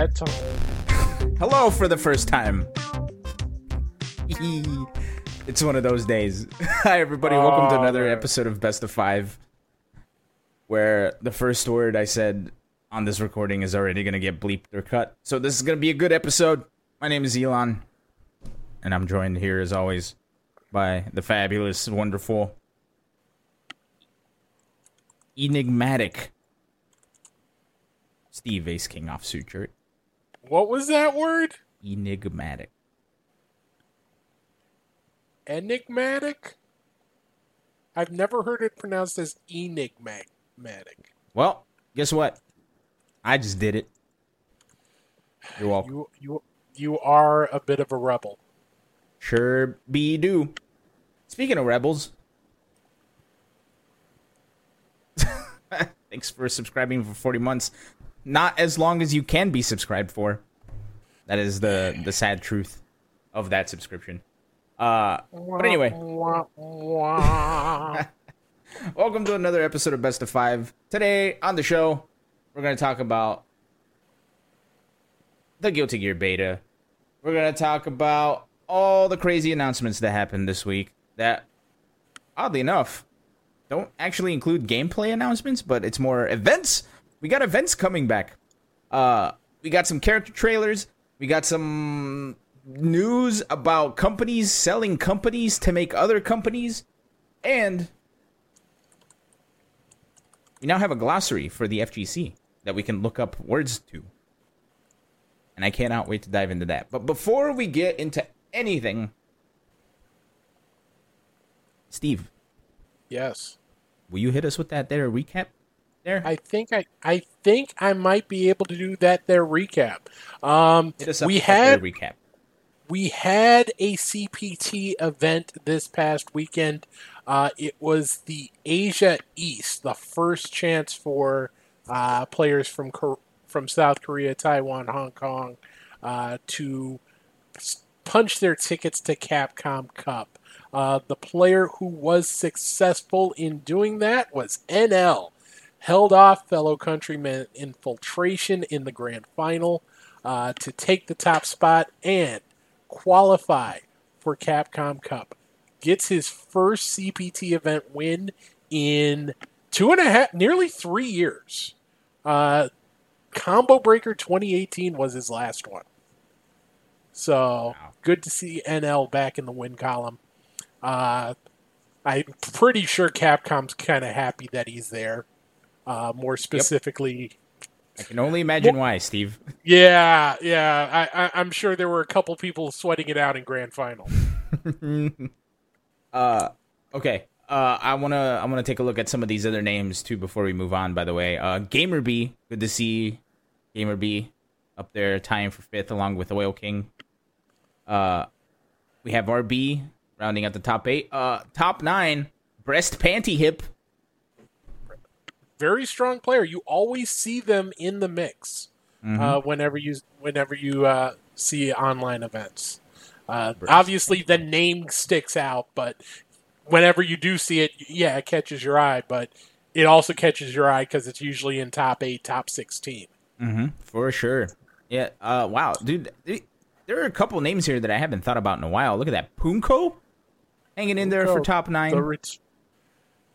that tone. Hello for the first time. it's one of those days. Hi, everybody. Welcome to Oh, another man. episode of Best of Five, where the first word I said on this recording is already going to get bleeped or cut. So, this is going to be a good episode. My name is Elon, and I'm joined here, as always, by the fabulous, wonderful, enigmatic Steve Ace King off suture. What was that word? Enigmatic. Enigmatic? I've never heard it pronounced as enigmatic. Well, guess what? I just did it. You're welcome. You you you are a bit of a rebel. Sure be do. Speaking of rebels, thanks for subscribing for 40 months. Not as long as you can be subscribed for. That is the the sad truth of that subscription. Uh, but anyway, welcome to another episode of Best of Five. Today on the show, we're going to talk about the Guilty Gear beta. We're going to talk about all the crazy announcements that happened this week that, oddly enough, don't actually include gameplay announcements, but it's more events. We got events coming back. Uh, we got some character trailers. We got some news about companies selling companies to make other companies. And we now have a glossary for the FGC that we can look up words to. And I cannot wait to dive into that. But before we get into anything, Steve, yes. will you hit us with that there recap there? I think I I think I might be able to do that there recap. Um hit us up we had recap. we had a CPT event this past weekend. Uh, it was the Asia East, the first chance for uh, players from Kor- from South Korea, Taiwan, Hong Kong uh, to s- punch their tickets to Capcom Cup. Uh, the player who was successful in doing that was NL. Held off fellow countryman Infiltration in the grand final uh, to take the top spot and qualify for Capcom Cup. Gets his first CPT event win in two and a half, nearly three years. Uh, Combo Breaker 2018 was his last one. So Wow. good to see NL back in the win column. Uh, I'm pretty sure Capcom's kind of happy that he's there. Uh, more specifically, I can only imagine why, Steve. yeah, yeah. I, I, I'm sure there were a couple people sweating it out in grand final. uh okay. Uh I wanna I wanna take a look at some of these other names too before we move on, by the way. Uh GamerBee, good to see GamerBee up there tying for fifth along with Oil King. Uh we have RB rounding out the top eight. Uh top nine, breast panty hip. Very strong player. You always see them in the mix uh, whenever you whenever you uh, see online events. Uh, obviously, the name sticks out, but whenever you do see it, yeah, it catches your eye. But it also catches your eye because it's usually in top eight, top sixteen. Mm-hmm. For sure. Yeah. Uh. Wow, dude. There are a couple names here that I haven't thought about in a while. Look at that, Punko, hanging in there for top nine. The ret-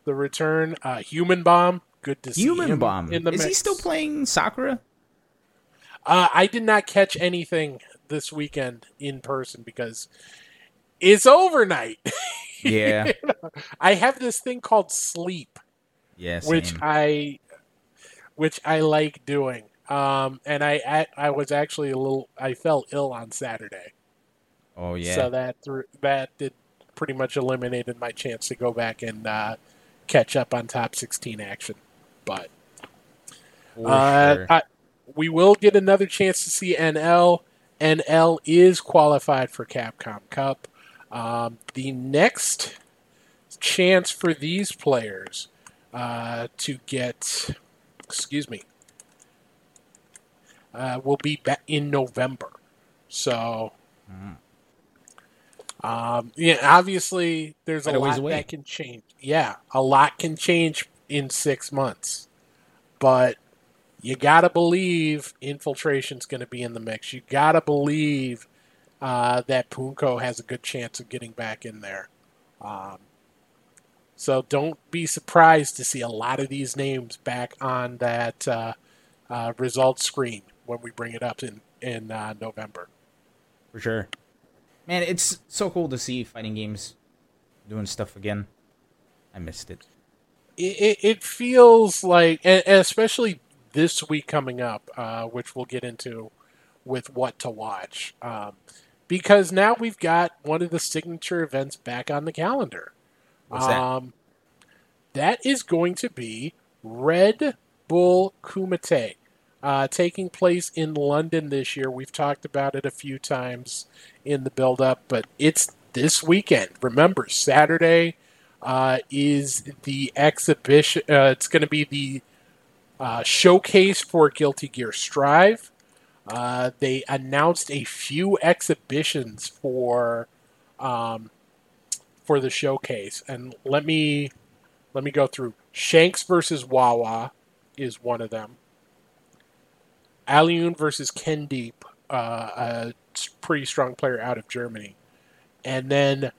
the return, uh, human bomb. Good to see Human him Bomb. in the Is he still playing Sakura? Uh, I did not catch anything this weekend in person because it's overnight. Yeah. I have this thing called sleep, yeah. which. I which I like doing. Um, and I, I I was actually a little I felt ill on Saturday, oh yeah. so that that did pretty much eliminated my chance to go back and uh, catch up on top sixteen action. But uh, sure. I, we will get another chance to see NL. NL is qualified for Capcom Cup. Um, the next chance for these players uh, to get, excuse me, uh, will be back in November. So, um, yeah, obviously there's a lot that can change. Yeah, a lot can change in six months, but you gotta believe infiltration's going to be in the mix. You gotta believe uh, that Punko has a good chance of getting back in there. Um, so don't be surprised to see a lot of these names back on that uh, uh, results screen when we bring it up in in uh, November. For sure, man, it's so cool to see fighting games doing stuff again. I missed it. It, it, feels like, and especially this week coming up, uh, which we'll get into with what to watch, um, because now we've got one of the signature events back on the calendar. What's that? Um, that is going to be Red Bull Kumite, uh, taking place in London this year. We've talked about it a few times in the build up, but it's this weekend. Remember, Saturday uh, is the exhibition. Uh, it's going to be the uh, showcase for Guilty Gear Strive. Uh, they announced a few exhibitions for um, for the showcase, and let me let me go through. Shanks versus Wawa is one of them. Alioun versus Ken Deep, uh, a pretty strong player out of Germany, and then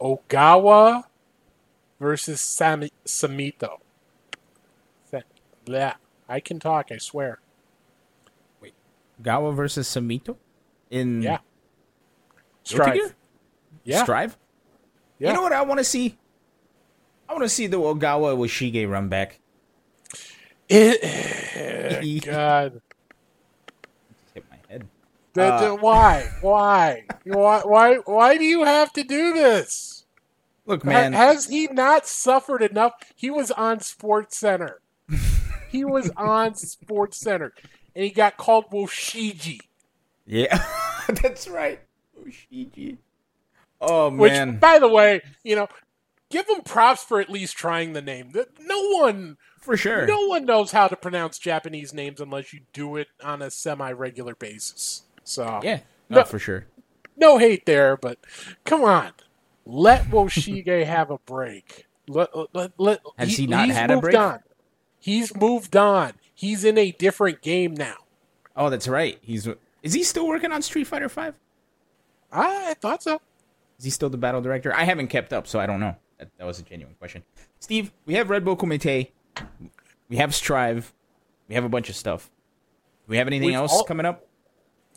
Ogawa versus Sami- Samito. Yeah, I can talk. I swear. Wait. Gawa versus Samito in Yeah. Strive. Yeah. Strive. Yeah. You know what I want to see? I want to see the Ogawa Woshige run back. It, God. Hit my head. That- Uh, why? Why? why? Why? Why do you have to do this? Look, man. has he not suffered enough? He was on Sports Center. he was on Sports Center, and he got called Woshiji. yeah, that's right. Oshigi. Oh Which, man, by the way, you know, give him props for at least trying the name. No one, for sure. no one knows how to pronounce Japanese names unless you do it on a semi-regular basis. So, Yeah, No. no, for sure. no hate there, but come on, let Woshige have a break. Let, let, let, Has he not he's had a moved break? On. He's moved on. He's in a different game now. Oh, that's right. He's is he still working on Street Fighter Five? I thought so. Is he still the battle director? I haven't kept up, so I don't know. That, that was a genuine question. Steve, we have Red Bull Kumite. We have Strive. We have a bunch of stuff. Do we have anything We've else all- coming up?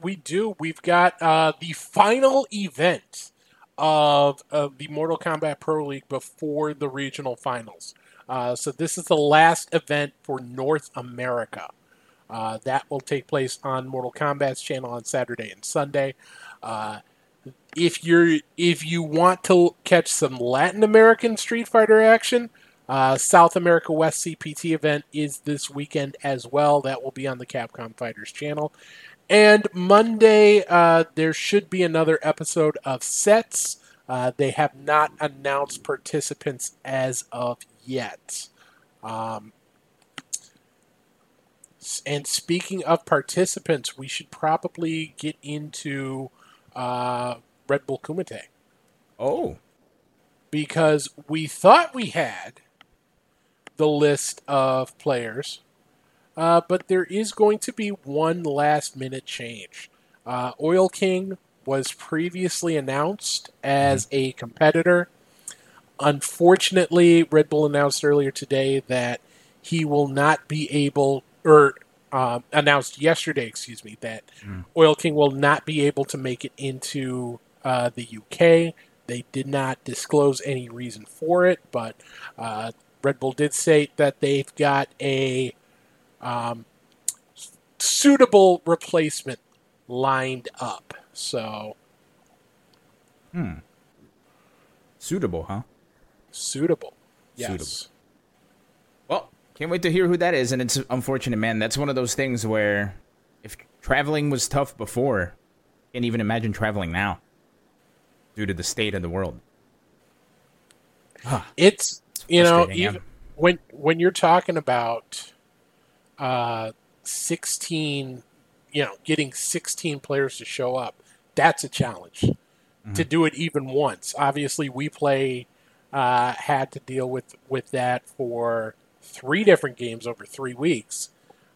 We do. We've got uh, the final event of, of the Mortal Kombat Pro League before the regional finals. Uh, so this is the last event for North America. Uh, that will take place on Mortal Kombat's channel on Saturday and Sunday. Uh, if you're if you want to catch some Latin American Street Fighter action, uh, South America West CPT event is this weekend as well. That will be on the Capcom Fighters channel. And Monday, uh, there should be another episode of Sets. Uh, they have not announced participants as of yet. Um, and speaking of participants, we should probably get into uh, Red Bull Kumite Oh, because we thought we had the list of players, uh, but there is going to be one last minute change. Uh, Oil King was previously announced as a competitor. Unfortunately, Red Bull announced earlier today that he will not be able, or um, announced yesterday, excuse me, that Oil King will not be able to make it into uh, the UK. They did not disclose any reason for it, but uh, Red Bull did say that they've got a um, suitable replacement lined up. So hmm. suitable, huh? suitable, yes. Suitable. Well, can't wait to hear who that is. And it's unfortunate, man. That's one of those things where if traveling was tough before, can't even imagine traveling now due to the state of the world. It's you know even when when you're talking about uh, sixteen, you know, getting sixteen players to show up, that's a challenge. Mm-hmm. To do it even once, obviously, WePlay uh, had to deal with with that for three different games over three weeks.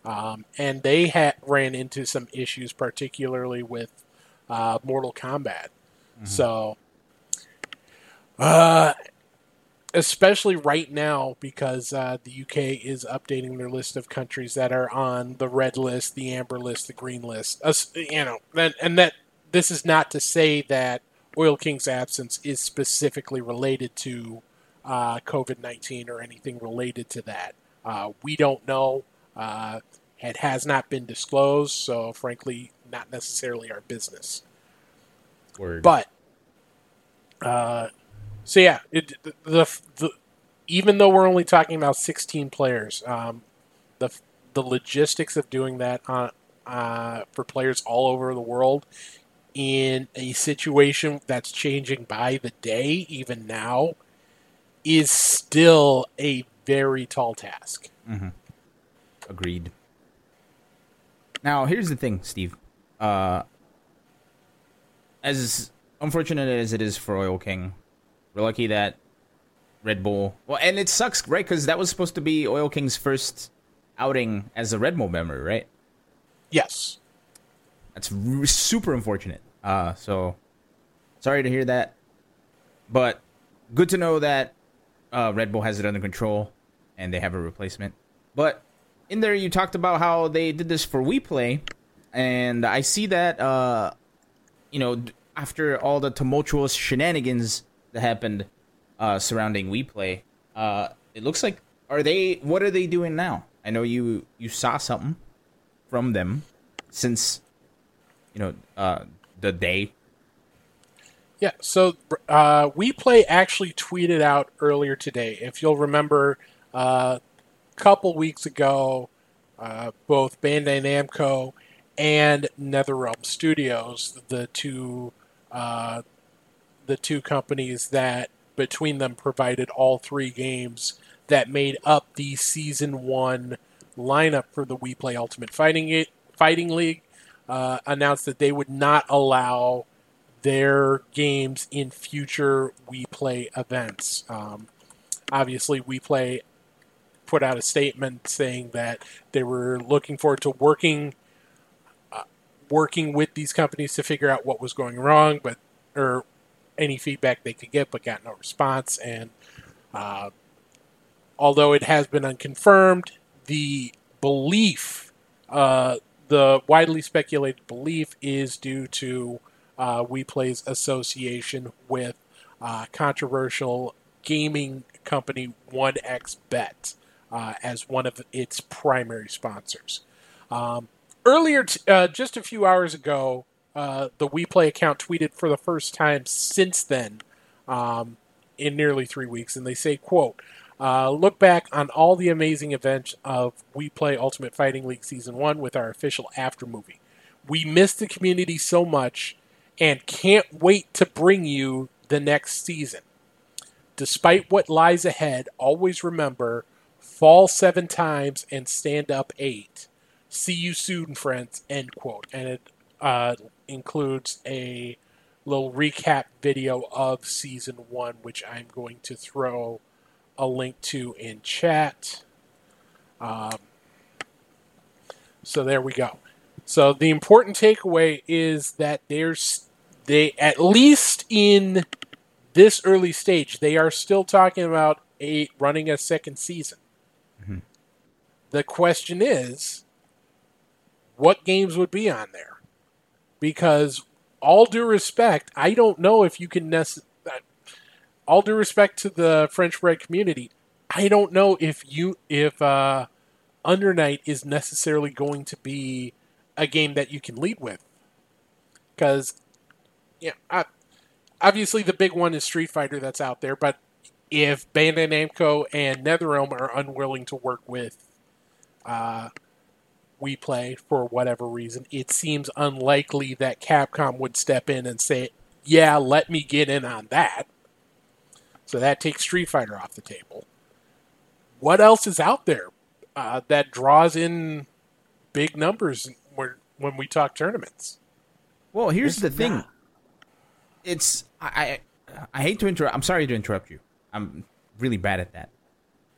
um, and they had ran into some issues, particularly with uh, Mortal Kombat. Mm-hmm. So, uh, especially right now because uh, the UK is updating their list of countries that are on the red list, the amber list, the green list. Uh, you know, and, and that this is not to say that Oil King's absence is specifically related to uh, COVID nineteen or anything related to that. Uh, we don't know. Uh, it has not been disclosed, so frankly, not necessarily our business. Word. But uh, so yeah, it, the, the, the even though we're only talking about 16 players, um, the the logistics of doing that on, uh, for players all over the world in a situation that's changing by the day, even now, is still a very tall task. Mm-hmm. Agreed. Now, here's the thing, Steve. Uh, as unfortunate as it is for Oil King, we're lucky that Red Bull. Well, and it sucks, right? Because that was supposed to be Oil King's first outing as a Red Bull member, right? Yes. That's r- super unfortunate. Uh, so sorry to hear that, but good to know that uh, Red Bull has it under control and they have a replacement. But in there, you talked about how they did this for WePlay, and I see that uh, you know after all the tumultuous shenanigans that happened uh, surrounding WePlay, uh, it looks like are they what are they doing now? I know you you saw something from them since you know uh, the day. Yeah, so uh, WePlay actually tweeted out earlier today. If you'll remember, a uh, couple weeks ago, uh, both Bandai Namco and NetherRealm Studios, the two uh, the two companies that between them provided all three games that made up the season one lineup for the WePlay Ultimate Fighting it, Fighting League, uh, announced that they would not allow their games in future WePlay events. Um, obviously, WePlay put out a statement saying that they were looking forward to working uh, working with these companies to figure out what was going wrong, but or any feedback they could get, but got no response. And uh, although it has been unconfirmed, the belief, uh, the widely speculated belief, is due to uh, WePlay's association with uh, controversial gaming company 1xBet uh, as one of its primary sponsors. Um, earlier, t- uh, just a few hours ago, uh, the WePlay account tweeted for the first time since then, um, in nearly three weeks, and they say, "quote." Uh, look back on all the amazing events of WePlay Ultimate Fighting League Season 1 with our official after movie. We miss the community so much and can't wait to bring you the next season. Despite what lies ahead, always remember fall seven times and stand up eight. See you soon, friends. End quote. And it uh, includes a little recap video of season one, which I'm going to throw a link to in chat. Um, so there we go. So the important takeaway is that there's they at least in this early stage they are still talking about a running a second season. Mm-hmm. The question is, what games would be on there? Because all due respect, I don't know if you can necessarily. All due respect to the French bread community, I don't know if you if uh, Under Night is necessarily going to be a game that you can lead with, because yeah, I, obviously the big one is Street Fighter that's out there, but if Bandai Namco and NetherRealm are unwilling to work with uh, WePlay for whatever reason, it seems unlikely that Capcom would step in and say, "Yeah, let me get in on that." So that takes Street Fighter off the table. What else is out there uh, that draws in big numbers when we talk tournaments? Well, here's the thing. Not. It's I, I, I hate to interrupt. I'm sorry to interrupt you. I'm really bad at that.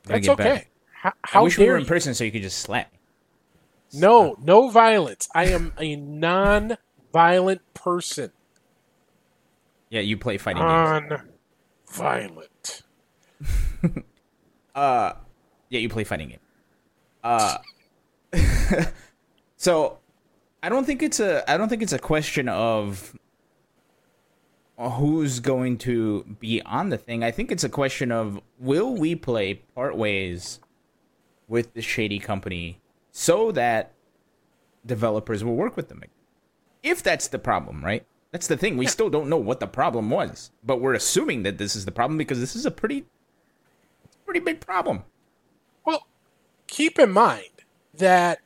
That's okay. How, how I wish we were in person so you could just slap me. No, no violence. I am a non-violent person. Yeah, you play fighting games. Non-violent. Uh, yeah, you play fighting game. Uh, so I don't think it's a I don't think it's a question of who's going to be on the thing. I think it's a question of will WePlay part ways with the shady company so that developers will work with them. If that's the problem, right? That's the thing. We still don't know what the problem was, but we're assuming that this is the problem because this is a pretty pretty big problem. Well, keep in mind that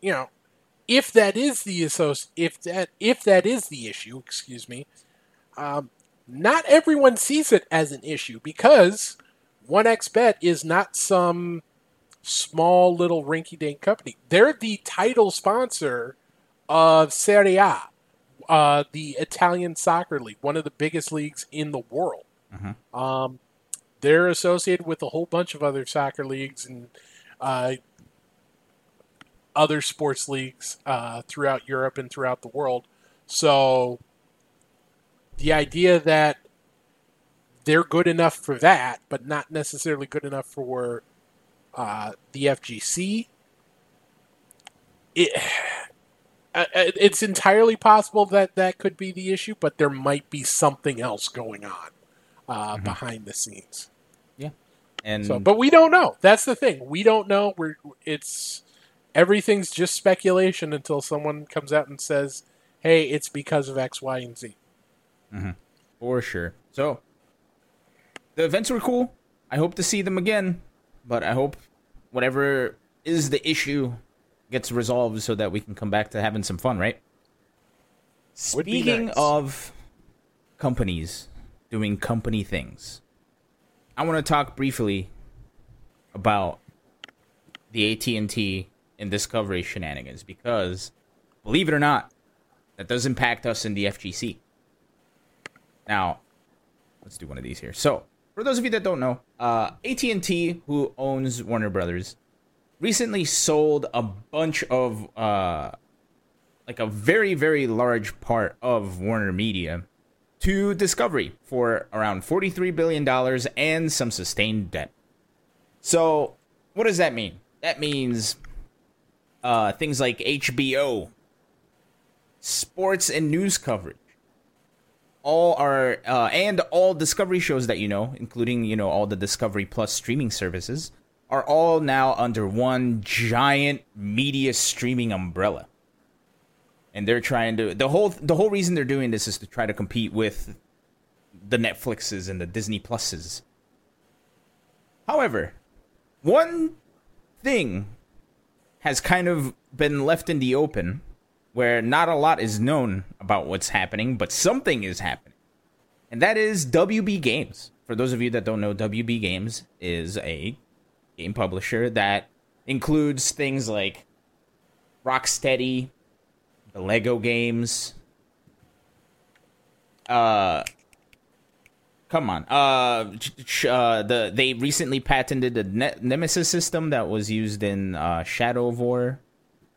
you know if that is the associ- if that if that is the issue, excuse me, um, not everyone sees it as an issue because 1xBet is not some small little rinky-dink company. They're the title sponsor of Serie A, uh, the Italian soccer league, one of the biggest leagues in the world. Mhm. Um, they're associated with a whole bunch of other soccer leagues and uh, other sports leagues uh, throughout Europe and throughout the world. So the idea that they're good enough for that, but not necessarily good enough for uh, the FGC, it, uh, it's entirely possible that that could be the issue, but there might be something else going on uh, behind the scenes. Yeah, and So, but we don't know. That's the thing. We don't know. We're it's everything's just speculation until someone comes out and says, "Hey, it's because of X, Y, and Z." For sure. So the events were cool. I hope to see them again, but I hope whatever is the issue gets resolved so that we can come back to having some fun, right? Would Speaking nice. of companies doing company things, I want to talk briefly about the AT&T and Discovery shenanigans because believe it or not, that does impact us in the FGC. Now, let's do one of these here. So, for those of you that don't know, uh, AT&T, who owns Warner Brothers, recently sold a bunch of uh, like a very very large part of Warner Media to Discovery for around 43 billion dollars and some sustained debt. So, what does that mean? That means uh, things like HBO, sports and news coverage, all are uh, and all Discovery shows that you know, including you know all the Discovery Plus streaming services, are all now under one giant media streaming umbrella. And they're trying to the whole the whole reason they're doing this is to try to compete with the Netflixes and the Disney Pluses. However, one thing has kind of been left in the open where not a lot is known about what's happening, but something is happening. And that is WB Games. For those of you that don't know, WB Games is a game publisher that includes things like Rocksteady, the Lego games. Uh come on. Uh, uh the they recently patented the ne- Nemesis system that was used in uh Shadow of War,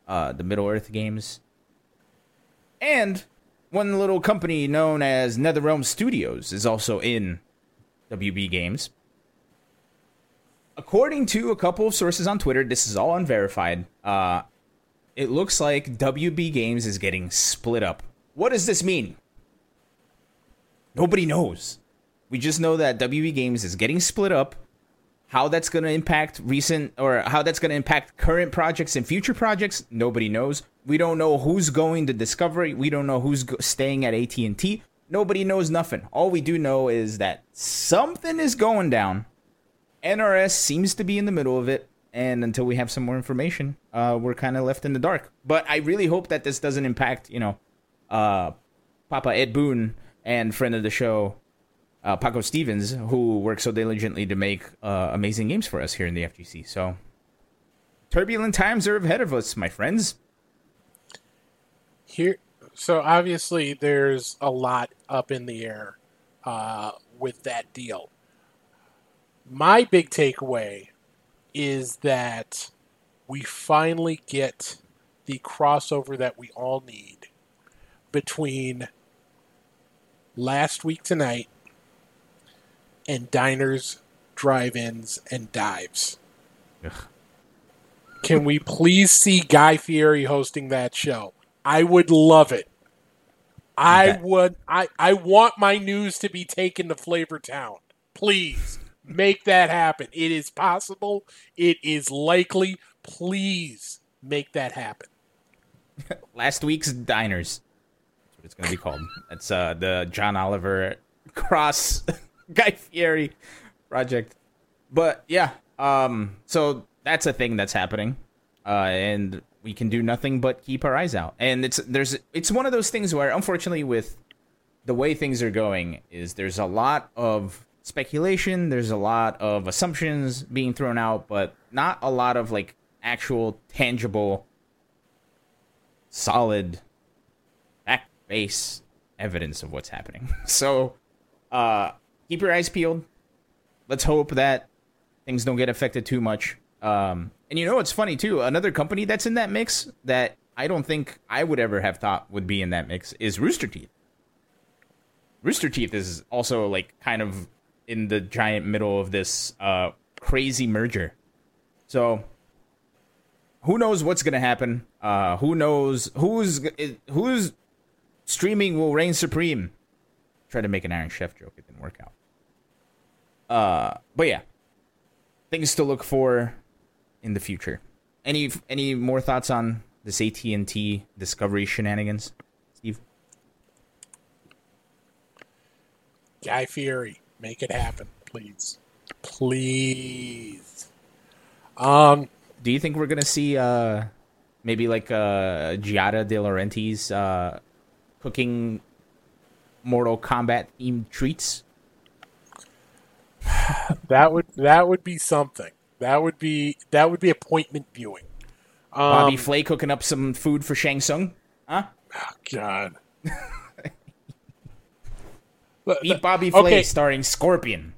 uh the Middle Earth games. And one little company known as NetherRealm Studios is also in WB Games. According to a couple of sources on Twitter, this is all unverified. Uh, it looks like WB Games is getting split up. What does this mean? Nobody knows. We just know that WB Games is getting split up. How that's going to impact recent or how that's going to impact current projects and future projects, nobody knows. We don't know who's going to Discovery. We don't know who's staying at AT&T. Nobody knows nothing. All we do know is that something is going down. NRS seems to be in the middle of it, and until we have some more information, uh, we're kind of left in the dark. But I really hope that this doesn't impact, you know, uh, Papa Ed Boon and friend of the show, uh, Paco Stevens, who works so diligently to make uh, amazing games for us here in the FGC. So, turbulent times are ahead of us, my friends. Here, so obviously there's a lot up in the air uh, with that deal. My big takeaway is that we finally get the crossover that we all need between last week tonight and diners, drive-ins, and dives. Ugh. Can we please see Guy Fieri hosting that show? I would love it. I Okay. would. I I want my news to be taken to Flavor Town. Please make that happen. It is possible. It is likely. Please make that happen. Last week's diners. That's what it's going to be called. That's uh, the John Oliver cross Guy Fieri project. But yeah, um, so that's a thing that's happening, uh, and we can do nothing but keep our eyes out. And it's there's it's one of those things where, unfortunately, with the way things are going, is there's a lot of speculation, there's a lot of assumptions being thrown out, but not a lot of like actual tangible solid fact base evidence of what's happening. So uh keep your eyes peeled. Let's hope that things don't get affected too much. Um and you know what's funny too? Another company that's in that mix that I don't think I would ever have thought would be in that mix is Rooster Teeth. Rooster Teeth is also like kind of in the giant middle of this uh crazy merger. So who knows what's gonna happen? Uh, who knows who's who's streaming will reign supreme? Tried to make an Iron Chef joke, it didn't work out. Uh, but yeah, things to look for in the future. Any any more thoughts on this AT and T Discovery shenanigans, Steve? Guy Fieri, make it happen, please, please. Um, Do you think we're gonna see uh maybe like uh Giada De Laurentiis uh cooking Mortal Kombat themed treats? that would that would be something. That would be that would be appointment viewing. Um, Bobby Flay cooking up some food for Shang Tsung? Huh? God. But- Eat Bobby Flay Okay. starring Scorpion.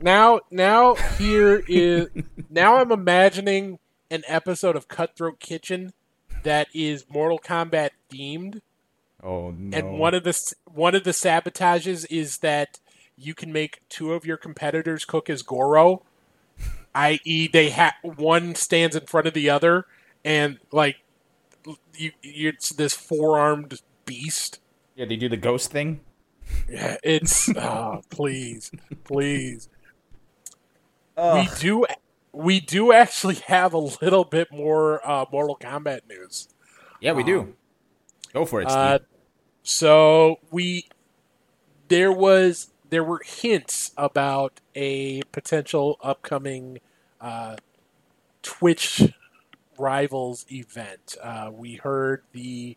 now now here is now I'm imagining an episode of Cutthroat Kitchen that is Mortal Kombat themed, Oh no. and one of the one of the sabotages is that you can make two of your competitors cook as Goro, i.e., they have one stands in front of the other, and like you, you it's this four armed beast. yeah, they do the ghost thing. Yeah, it's oh, please, please. Ugh. We do we do actually have a little bit more uh, Mortal Kombat news. Yeah, we do. Go for it, Steve. Uh, so we there was there were hints about a potential upcoming uh, Twitch rivals event. Uh, we heard the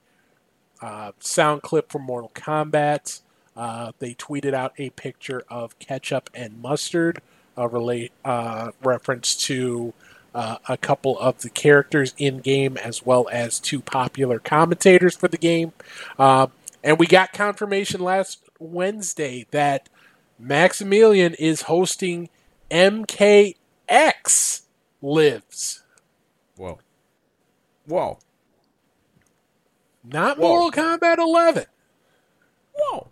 uh, sound clip from Mortal Kombat. Uh, they tweeted out a picture of ketchup and mustard, a relate uh, reference to uh, a couple of the characters in game, as well as two popular commentators for the game. Uh, and we got confirmation last Wednesday that Maximilian is hosting MKX Lives, Whoa. Whoa. not Whoa. Mortal Kombat 11. Whoa.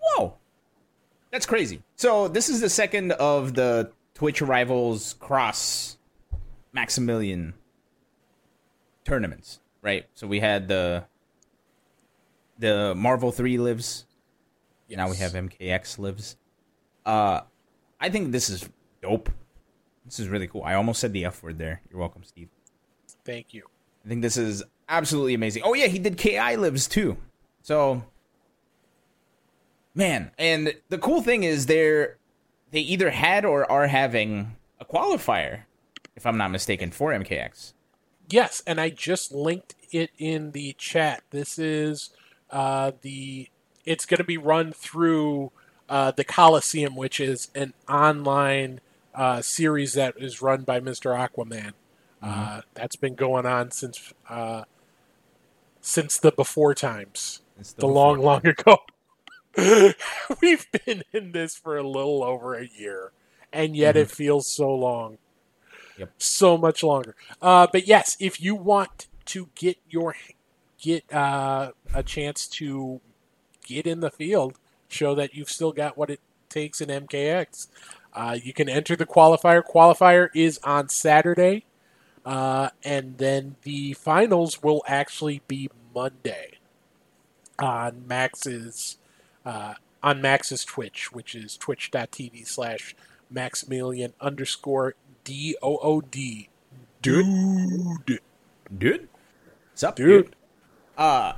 Whoa. That's crazy. So this is the second of the Twitch rivals cross Maximilian tournaments, right? So we had the the Marvel 3 lives. Now we have MKX lives. Uh I think this is dope. This is really cool. I almost said the F word there. You're welcome, Steve. Thank you. I think this is absolutely amazing. Oh yeah, he did KI lives too. So man, and the cool thing is they're they either had or are having a qualifier, if I'm not mistaken, for MKX. Yes, and I just linked it in the chat. This is uh, the. It's going to be run through uh, the Coliseum, which is an online uh, series that is run by Mr. Aquaman. Uh, that's been going on since uh, since the before times, It's the long, long ago. We've been in this for a little over a year, and yet it feels so long. Yep. so much longer. Uh, but yes, if you want to get your get uh, a chance to get in the field, show that you've still got what it takes in MKX. Uh, you can enter the qualifier. Qualifier is on Saturday, uh, and then the finals will actually be Monday on Max's uh, on Max's Twitch, which is twitch.tv slash Maximilian underscore D O O D. Dude. Dude. What's up, Dude. dude? Uh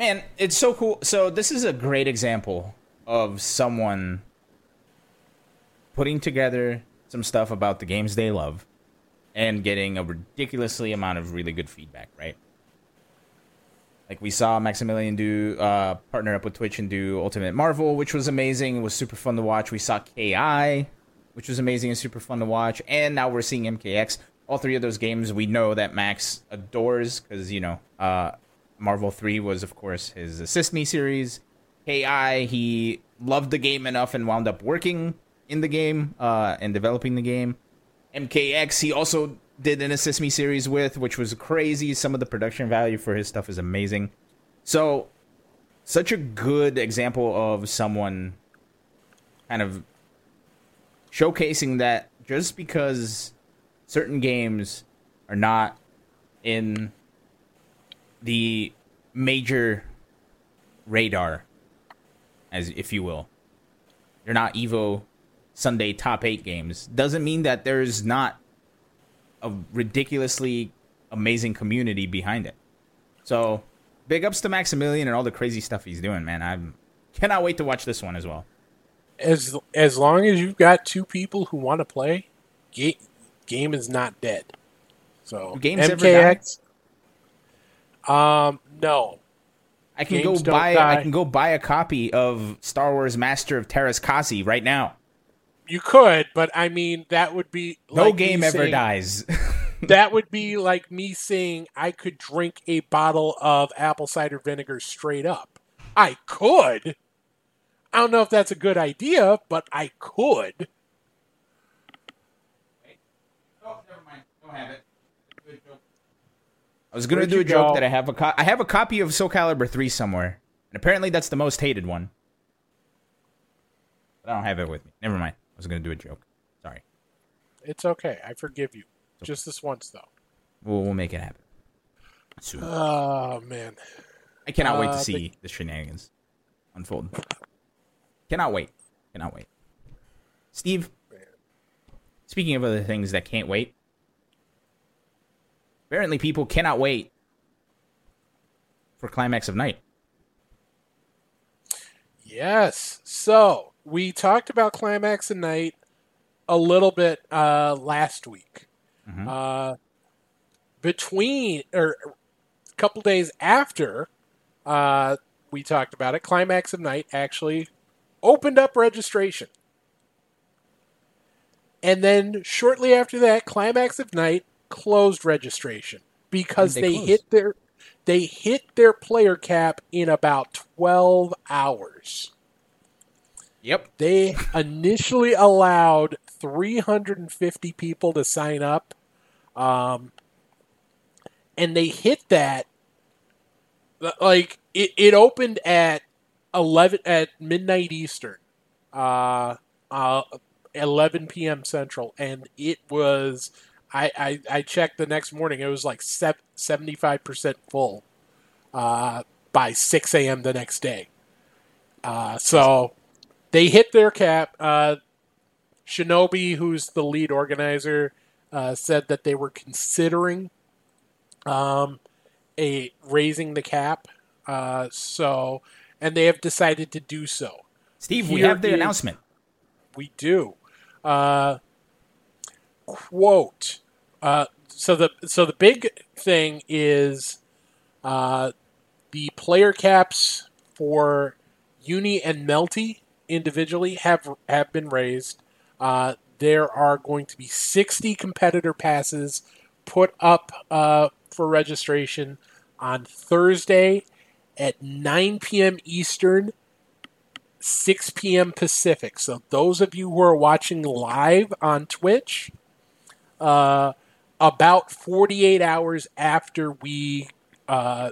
man, it's so cool. So this is a great example of someone putting together some stuff about the games they love and getting a ridiculously amount of really good feedback, right? Like we saw Maximilian do uh, partner up with Twitch and do Ultimate Marvel, which was amazing. It was super fun to watch. We saw KI, which was amazing and super fun to watch. And now we're seeing MKX. All three of those games we know that Max adores because you know uh, Marvel Three was of course his Assist Me series. KI he loved the game enough and wound up working in the game uh, and developing the game. MKX he also did an Assist Me series with, which was crazy. Some of the production value for his stuff is amazing. So, such a good example of someone kind of showcasing that just because certain games are not in the major radar, as if you will, they're not Evo Sunday top eight games, doesn't mean that there's not a ridiculously amazing community behind it. So, big ups to Maximilian and all the crazy stuff he's doing, man. I cannot wait to watch this one as well. As as long as you've got two people who want to play, game game is not dead. So Do games MKX. Um, no. I can Games go buy die. I can go buy a copy of Star Wars Master of Teräs Käsi right now. You could, but I mean that would be No like game ever saying- dies. That would be like me saying I could drink a bottle of apple cider vinegar straight up. I could. I don't know if that's a good idea, but I could. oh, never mind. Don't have it. I was gonna Where'd do a joke go? that I have a co- I have a copy of Soul Calibur three somewhere, and apparently that's the most hated one. But I don't have it with me. Never mind. I was gonna do a joke. Sorry. It's okay. I forgive you. Just this once, though. We'll, we'll make it happen. Soon. Oh man. I cannot wait Uh, to see the shenanigans unfold. Cannot wait. Cannot wait. Steve, speaking of other things that can't wait, apparently people cannot wait for Climax of Night. Yes. So we talked about Climax of Night a little bit uh, last week. Mhm. Uh, between or a couple days after uh, we talked about it, Climax of Night actually opened up registration. And then shortly after that, Climax of Night closed registration because they they hit their they hit their player cap in about 12 hours. Yep. They initially allowed 350 people to sign up, um, and they hit that. Like it, it opened at 11 at midnight Eastern, uh, uh, 11 p.m. Central, and it was. I, I, I checked the next morning. It was like 75 percent full uh, by 6 a.m. the next day. Uh, so they hit their cap. Uh, Shinobi, who's the lead organizer, uh, said that they were considering um, a raising the cap. Uh, so, and they have decided to do so. Steve, we have the is- announcement. We do. Uh, quote. Uh, so the so the big thing is uh, the player caps for Uni and Melty individually have have been raised. Uh, there are going to be 60 competitor passes put up uh, for registration on Thursday at 9 p.m. Eastern, 6 p.m. Pacific. So those of you who are watching live on Twitch, uh, about 48 hours after we uh,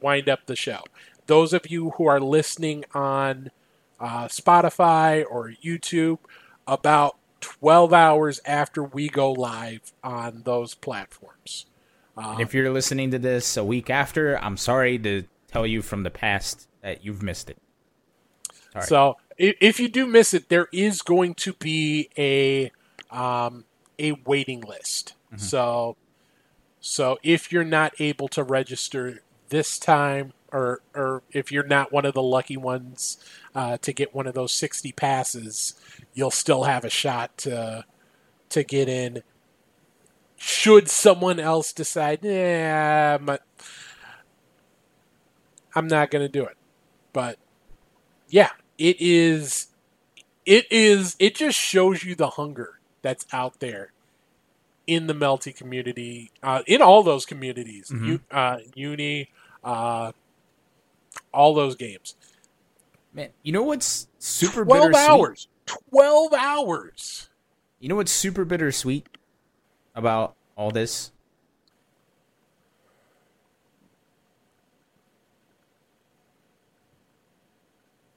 wind up the show. Those of you who are listening on uh, Spotify or YouTube, about 12 hours after we go live on those platforms. Uh, if you're listening to this a week after, I'm sorry to tell you from the past that you've missed it. Sorry. So if you do miss it, there is going to be a um, a waiting list. Mm-hmm. So so if you're not able to register this time, or or if you're not one of the lucky ones uh, to get one of those 60 passes, you'll still have a shot to to get in. Should someone else decide, yeah, but I'm not going to do it. But yeah, it is. It is. It just shows you the hunger that's out there in the Melty community, uh, in all those communities, mm-hmm. U, uh, Uni, uh, all those games. Man, you know what's super 12 hours. 12 hours. You know what's super bittersweet about all this?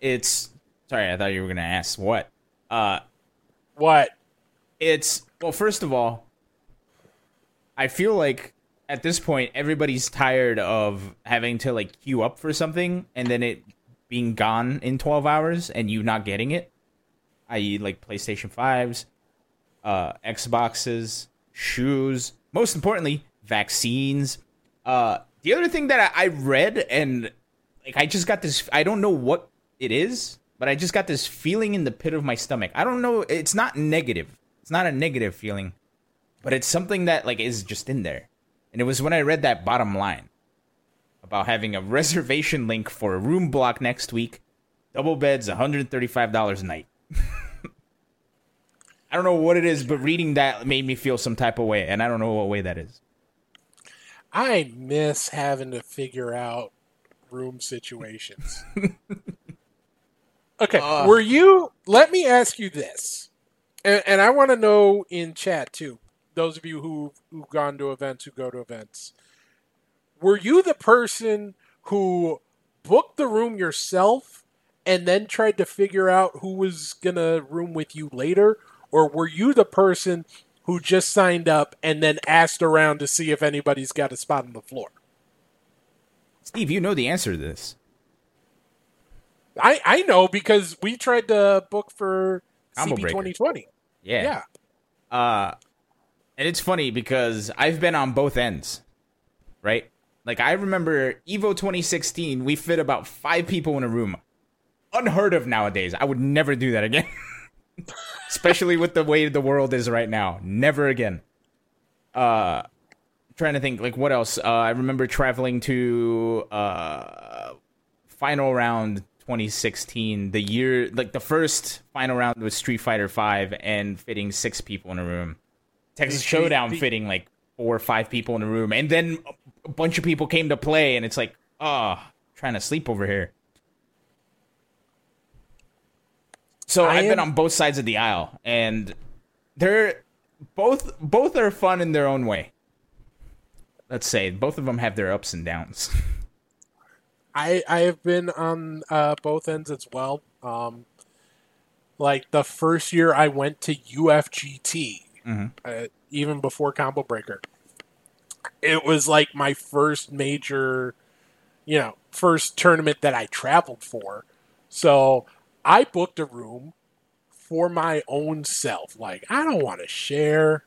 It's sorry, I thought you were gonna ask what. Uh what? It's well, first of all, I feel like at this point everybody's tired of having to like queue up for something and then it being gone in 12 hours and you not getting it i.e. like PlayStation 5s, uh Xboxes, shoes, most importantly, vaccines. Uh the other thing that I, I read and like I just got this I don't know what it is, but I just got this feeling in the pit of my stomach. I don't know, it's not negative. It's not a negative feeling but it's something that like is just in there. And it was when I read that bottom line about having a reservation link for a room block next week, double beds, $135 a night. I don't know what it is, but reading that made me feel some type of way, and I don't know what way that is. I miss having to figure out room situations. okay, uh, were you? Let me ask you this, and, and I want to know in chat too those of you who who've gone to events who go to events. Were you the person who booked the room yourself and then tried to figure out who was gonna room with you later? Or were you the person who just signed up and then asked around to see if anybody's got a spot on the floor? Steve you know the answer to this. I i know because we tried to book for Combo CP 2020 yeah yeah uh and it's funny because I've been on both ends, right? Like I remember Evo 2016, we fit about five people in a room. Unheard of nowadays. I would never do that again. Especially with the way the world is right now. Never again. Uh trying to think like what else. Uh I remember traveling to uh final round 2016, the year like the first final round was Street Fighter 5 and fitting six people in a room. Texas Showdown fitting like four or five people in a room, and then a bunch of people came to play, and it's like, oh, trying to sleep over here. So I have been on both sides of the aisle, and they're both both are fun in their own way. Let's say both of them have their ups and downs. I I have been on uh, both ends as well. Um, like the first year I went to UFGT, mm-hmm. uh, even before Combo Breaker. It was like my first major, you know, first tournament that I traveled for. So I booked a room for my own self. Like, I don't want to share.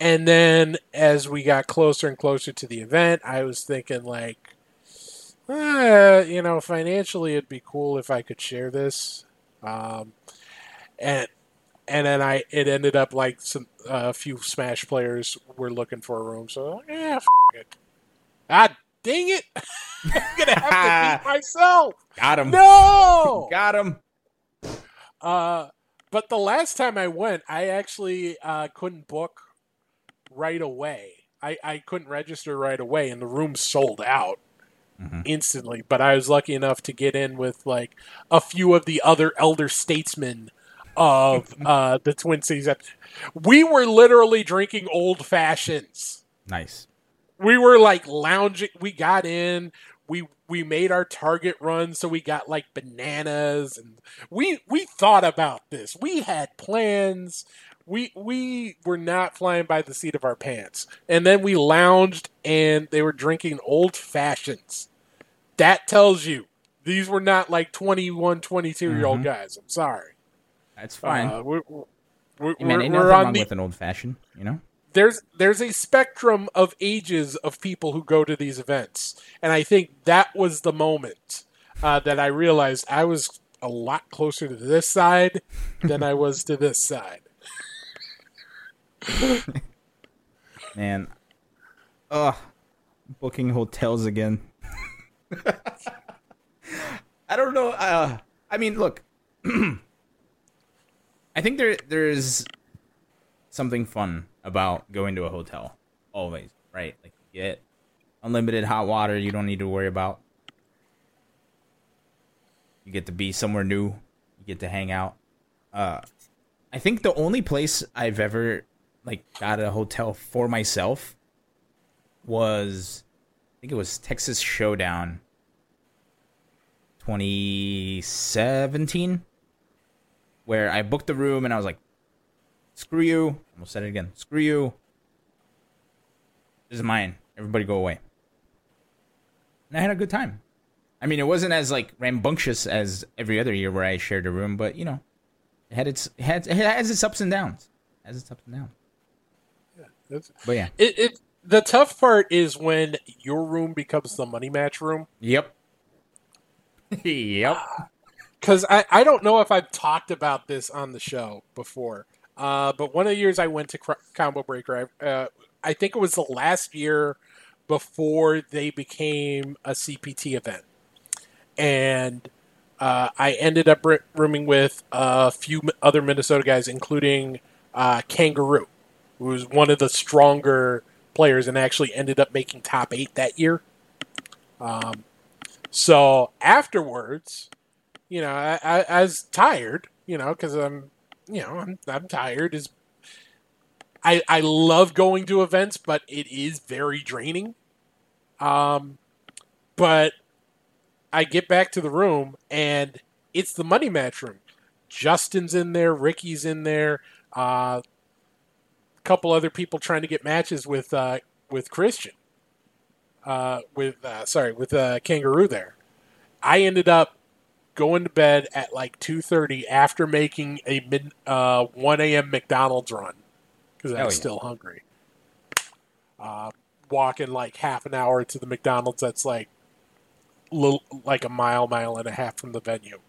And then as we got closer and closer to the event, I was thinking, like, uh, you know, financially it'd be cool if I could share this. Um, and and then I it ended up like some a uh, few Smash players were looking for a room, so like, yeah, f- it. Ah, dang it! I'm gonna have to beat myself. Got him. No, got him. Uh, but the last time I went, I actually uh, couldn't book right away. I, I couldn't register right away, and the room sold out mm-hmm. instantly. But I was lucky enough to get in with like a few of the other elder statesmen of uh, the Twin Cities. We were literally drinking old fashions. Nice. We were like lounging. We got in. We we made our target run, so we got like bananas, and we we thought about this. We had plans. We we were not flying by the seat of our pants. And then we lounged, and they were drinking old fashions. That tells you these were not like 21, 22 year old Mhm. guys. I'm sorry. That's fine. Uh, we're, we're, Hey, man, we're, we're on the with an old fashioned, you know? there's there's a spectrum of ages of people who go to these events, and I think that was the moment uh, that I realized I was a lot closer to this side than I was to this side. Man. Ugh. Booking hotels again. I don't know. Uh, I mean, look. I think there there's something fun about going to a hotel. Always, right? Like you get unlimited hot water you don't need to worry about. You get to be somewhere new. You get to hang out. Uh I think the only place I've ever like got a hotel for myself was I think it was Texas Showdown 2017 where I booked the room and I was like screw you. Gonna say it again. Screw you. This is mine. Everybody go away. And I had a good time. I mean, it wasn't as like rambunctious as every other year where I shared a room, but you know, it had its it had it has its ups and downs. It has its ups and downs. It's- But yeah. It, it the tough part is when your room becomes the money match room. Yep. yep. because I, I don't know if I've talked about this on the show before, uh, but one of the years I went to Cr- Combo Breaker, I, uh, I think it was the last year before they became a CPT event, and uh, I ended up r- rooming with a few other Minnesota guys, including uh, Kangaroo, who was one of the stronger players and actually ended up making top eight that year. Um, so afterwards, you know, I, I, I was tired, you know, because I'm, you know, I'm, I'm tired. Is I, I love going to events, but it is very draining. Um, but I get back to the room and it's the money match room. Justin's in there, Ricky's in there, uh, couple other people trying to get matches with uh, with Christian, uh, with uh, sorry, with uh, Kangaroo there. I ended up going to bed at like 2.30 after making a mid uh, 1 a.m mcdonald's run because i was yeah. still hungry uh, walking like half an hour to the mcdonald's that's like little, like a mile mile and a half from the venue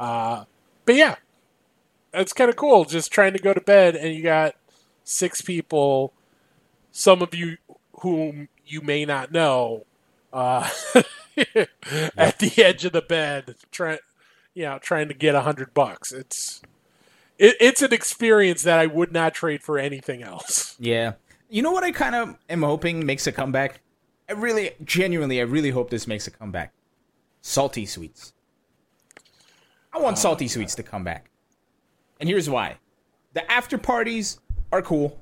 uh, but yeah it's kind of cool just trying to go to bed and you got six people some of you whom you may not know uh, at the edge of the bed, trying, you know, trying to get a hundred bucks. It's it, it's an experience that I would not trade for anything else. Yeah. You know what I kind of am hoping makes a comeback? I really, genuinely, I really hope this makes a comeback. Salty suites. I want salty suites to come back. And here's why. The after parties are cool,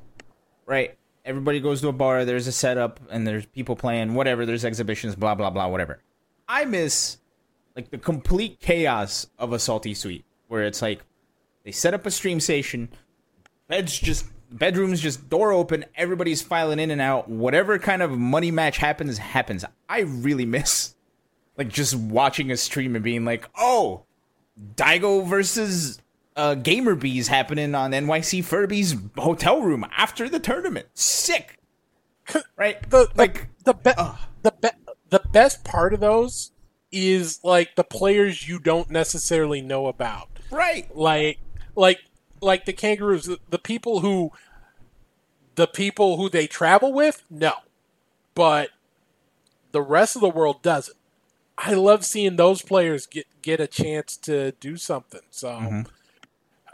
right? Everybody goes to a bar, there's a setup, and there's people playing, whatever, there's exhibitions, blah, blah, blah, whatever. I miss, like, the complete chaos of a salty suite, where it's like, they set up a stream station, beds just bedrooms just door open everybody's filing in and out whatever kind of money match happens happens i really miss like just watching a stream and being like oh daigo versus uh GamerBee's happening on nyc furby's hotel room after the tournament. Sick. Right? The the like the, be- the be- the best part of those is like the players you don't necessarily know about. right. Like like like the kangaroos the, the people who the people who they travel with no. But the rest of the world doesn't. I love seeing those players get get a chance to do something so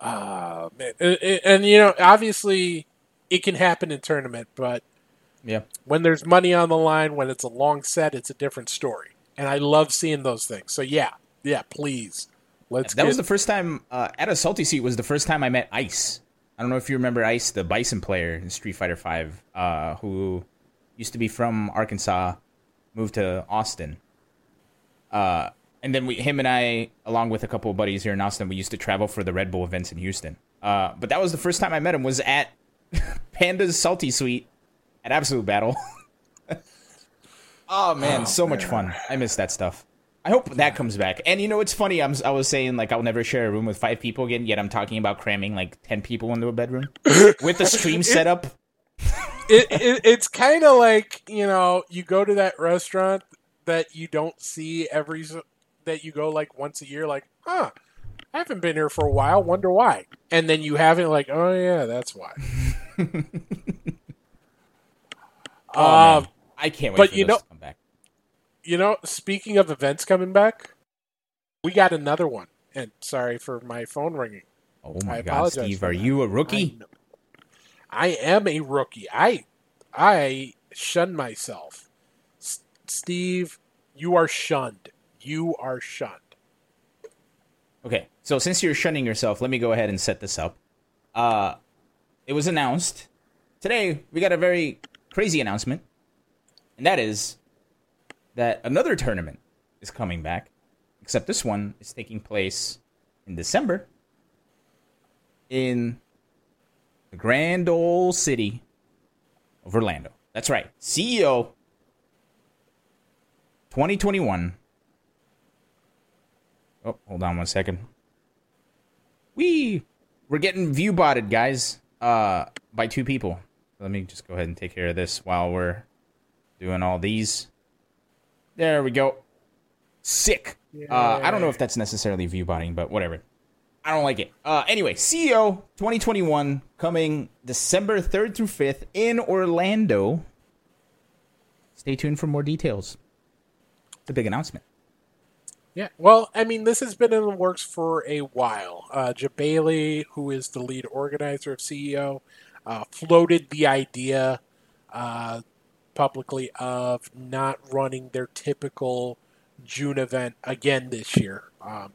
uh man and, and- and, you know obviously it can happen in tournament but yeah when there's money on the line when it's a long set it's a different story and i love seeing those things so yeah yeah please Let's. That get, was the first time uh, at a salty suite was the first time I met Ice. I don't know if you remember Ice, the Bison player in Street Fighter Five, uh, who used to be from Arkansas, moved to Austin. Uh, and then we, him and I, along with a couple of buddies here in Austin, we used to travel for the Red Bull events in Houston. Uh, but that was the first time I met him. Was at Panda's Salty Suite at Absolute Battle. oh man, Oh, so much fun! I miss that stuff. I hope that comes back. And you know, it's funny. I'm, I was saying like I'll never share a room with five people again. Yet I'm talking about cramming like ten people into a bedroom with the stream setup. it, it, it's kind of like you know you go to that restaurant that you don't see every that you go like once a year like huh i haven't been here for a while wonder why. And then you have it like oh yeah that's why. Oh, um. I can't wait but you know- to come back. you know speaking of events coming back we got another one. And sorry for my phone ringing. Oh my I god, Steve, are you a rookie? know- I am a rookie. I i shun myself. S- steve you are shunned you are shunned Okay, so since you're shunning yourself, let me go ahead and set this up. Uh, it was announced today. We got a very crazy announcement, and that is that another tournament is coming back. Except this one is taking place in December in the grand old city of Orlando. That's right, CEO 2021 Oh, hold on one second. We we're getting view botted, guys, uh, by two people. Let me just go ahead and take care of this while we're doing all these. There we go. Sick. Uh, I don't know if that's necessarily view botting, but whatever. I don't like it. Uh, anyway, CEO 2021 coming December 3rd through 5th in Orlando. Stay tuned for more details. A big announcement. Yeah, well, I mean, this has been in the works for a while. Uh, Jebailey, who is the lead organizer of CEO, uh, floated the idea uh, publicly of not running their typical June event again this year. Um,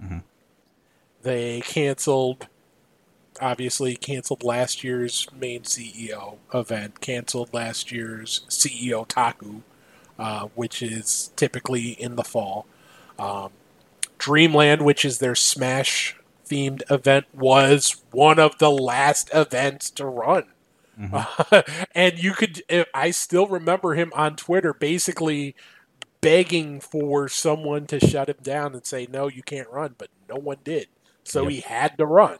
They canceled, obviously, canceled last year's main CEO event, canceled last year's CEOtaku, uh, which is typically in the fall. Dreamland, which is their Smash themed event, was one of the last events to run. and you could, I still remember him on Twitter basically begging for someone to shut him down and say, no, you can't run, but no one did. So Yep. he had to run.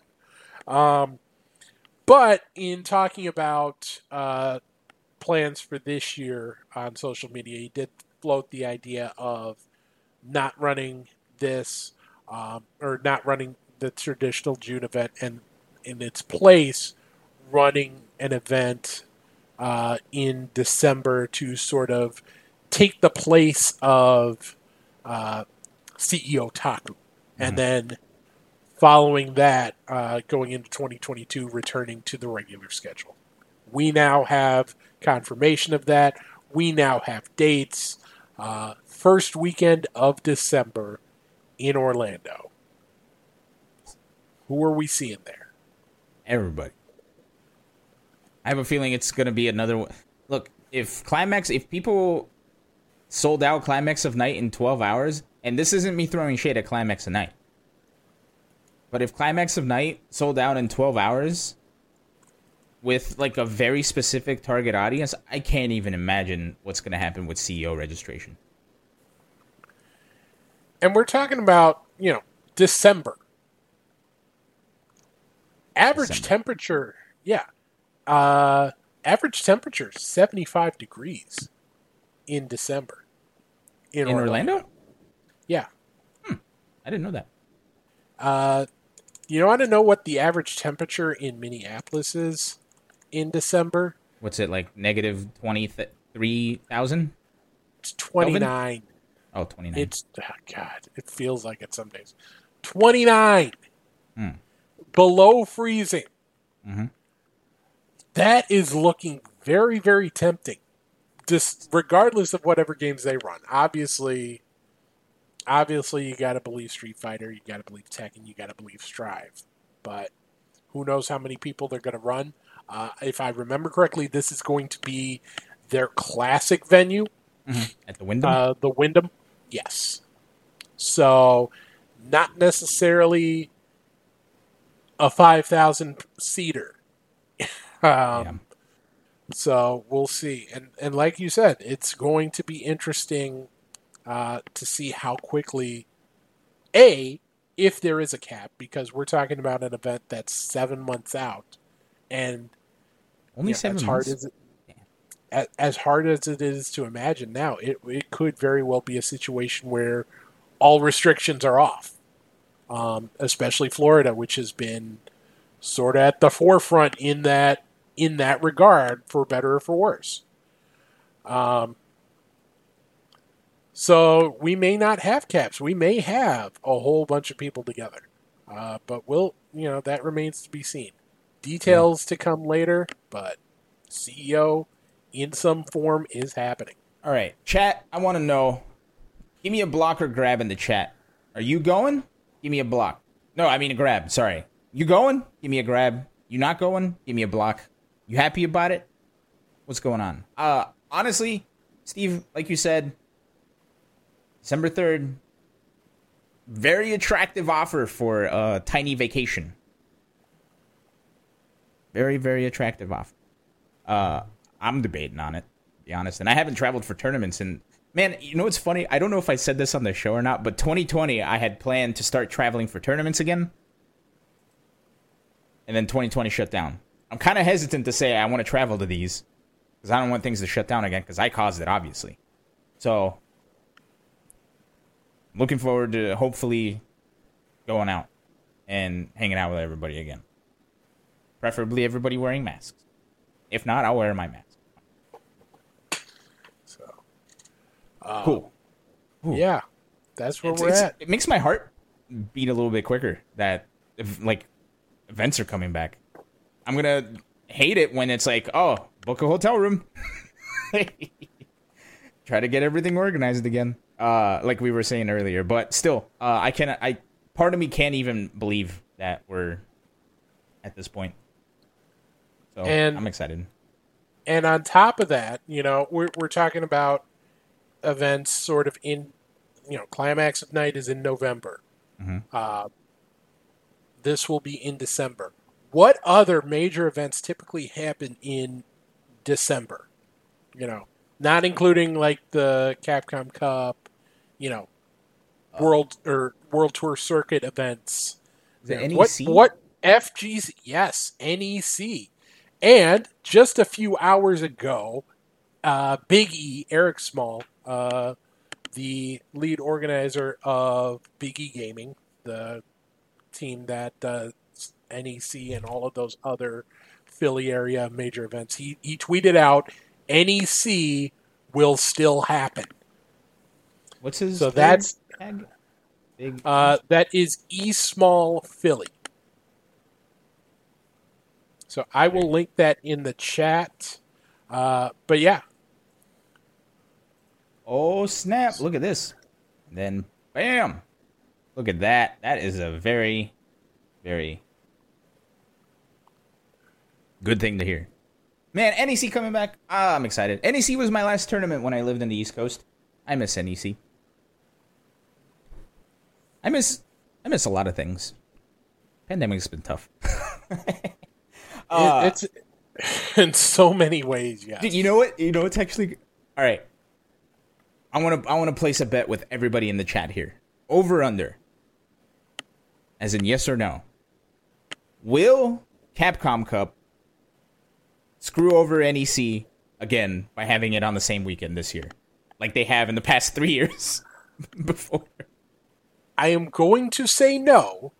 Um, but in talking about uh, plans for this year on social media, he did float the idea of not running this um, or not running the traditional June event and in its place running an event uh, in December to sort of take the place of uh, CEOtaku. And then following that, uh, going into 2022, returning to the regular schedule. We now have confirmation of that. We now have dates. Uh, first weekend of December in Orlando. Who are we seeing there? everybody. I have a feeling it's going to be another one. Look, if Climax, if people sold out Climax of Night in 12 hours, and this isn't me throwing shade at Climax of Night, but if Climax of Night sold out in 12 hours with like a very specific target audience, I can't even imagine what's going to happen with CEO registration. And we're talking about, you know, December. Average December. temperature, yeah. Uh, average temperature 75 degrees in December. In, In Orlando? Yeah. I didn't know that. Uh, you want to know what the average temperature in Minneapolis is in December? What's it like negative 23,000? It's 29. Oh, 29. It's oh God. It feels like it some days. Twenty nine, Hmm. below freezing. Mhm. That is looking very very tempting. Just regardless of whatever games they run. Obviously, obviously you got to believe Street Fighter, you got to believe Tekken, you got to believe Strive, but who knows how many people they're going to run? Uh, if I remember correctly, this is going to be their classic venue mm-hmm. at the Wyndham. Uh, the Wyndham, yes. So, not necessarily a five thousand seater. um, yeah. So we'll see, and and like you said, it's going to be interesting uh, to see how quickly a if there is a cap because we're talking about an event that's seven months out, and only you know, seven as months. Hard as, it, as hard as it is to imagine now, it it could very well be a situation where all restrictions are off, um, especially Florida, which has been sort of at the forefront in that in that regard, for better or for worse. Um, so we may not have caps. We may have a whole bunch of people together, uh, but we'll you know that remains to be seen. Details to come later, but CEO in some form is happening. All right, chat. I want to know. Give me a block or grab in the chat. Are you going? Give me a block. No, I mean a grab. Sorry. You going? Give me a grab. You not going? Give me a block. You happy about it? What's going on? Uh, honestly, Steve, like you said, December third, very attractive offer for a tiny vacation. Very, very attractive offer. Uh, I'm debating on it, to be honest. And I haven't traveled for tournaments. And man, you know what's funny? I don't know if I said this on the show or not, but 2020, I had planned to start traveling for tournaments again. And then 2020 shut down. I'm kind of hesitant to say I want to travel to these because I don't want things to shut down again because I caused it, obviously. So, looking forward to hopefully going out and hanging out with everybody again. Preferably everybody wearing masks. If not, I'll wear my mask. So, um, cool. Ooh. Yeah, that's where it's, we're it's, at. It makes my heart beat a little bit quicker that if, like events are coming back. I'm gonna hate it when it's like, oh, book a hotel room. Try to get everything organized again, uh, like we were saying earlier. But still, uh, I can I part of me can't even believe that we're at this point. So and, I'm excited. And on top of that, you know, we're we're talking about events sort of in, you know, climax of night is in November. Mm-hmm. Uh, this will be in December. What other major events typically happen in December? You know, not including like the Capcom Cup, you know, world or World Tour Circuit events. The NEC? What, what FGC? Yes, NEC. And just a few hours ago, uh, Big E, Eric Small, uh, the lead organizer of Big E Gaming, the team that does NEC and all of those other Philly area major events, he, he tweeted out NEC will still happen. What's his? So that's Big... Uh, that is E Small Philly. So I will link that in the chat. Uh, but yeah. Oh snap! Look at this. And then bam! Look at that. That is a very, very good thing to hear. Man, NEC coming back. Ah, I'm excited. NEC was my last tournament when I lived in the East Coast. I miss NEC. I miss I miss a lot of things. Pandemic's been tough. Uh, it's in so many ways. Yeah. You know what? You know it's actually all right. I want to I want to place a bet with everybody in the chat here. Over under. As in yes or no. Will Capcom Cup screw over NEC again by having it on the same weekend this year, like they have in the past three years before? I am going to say no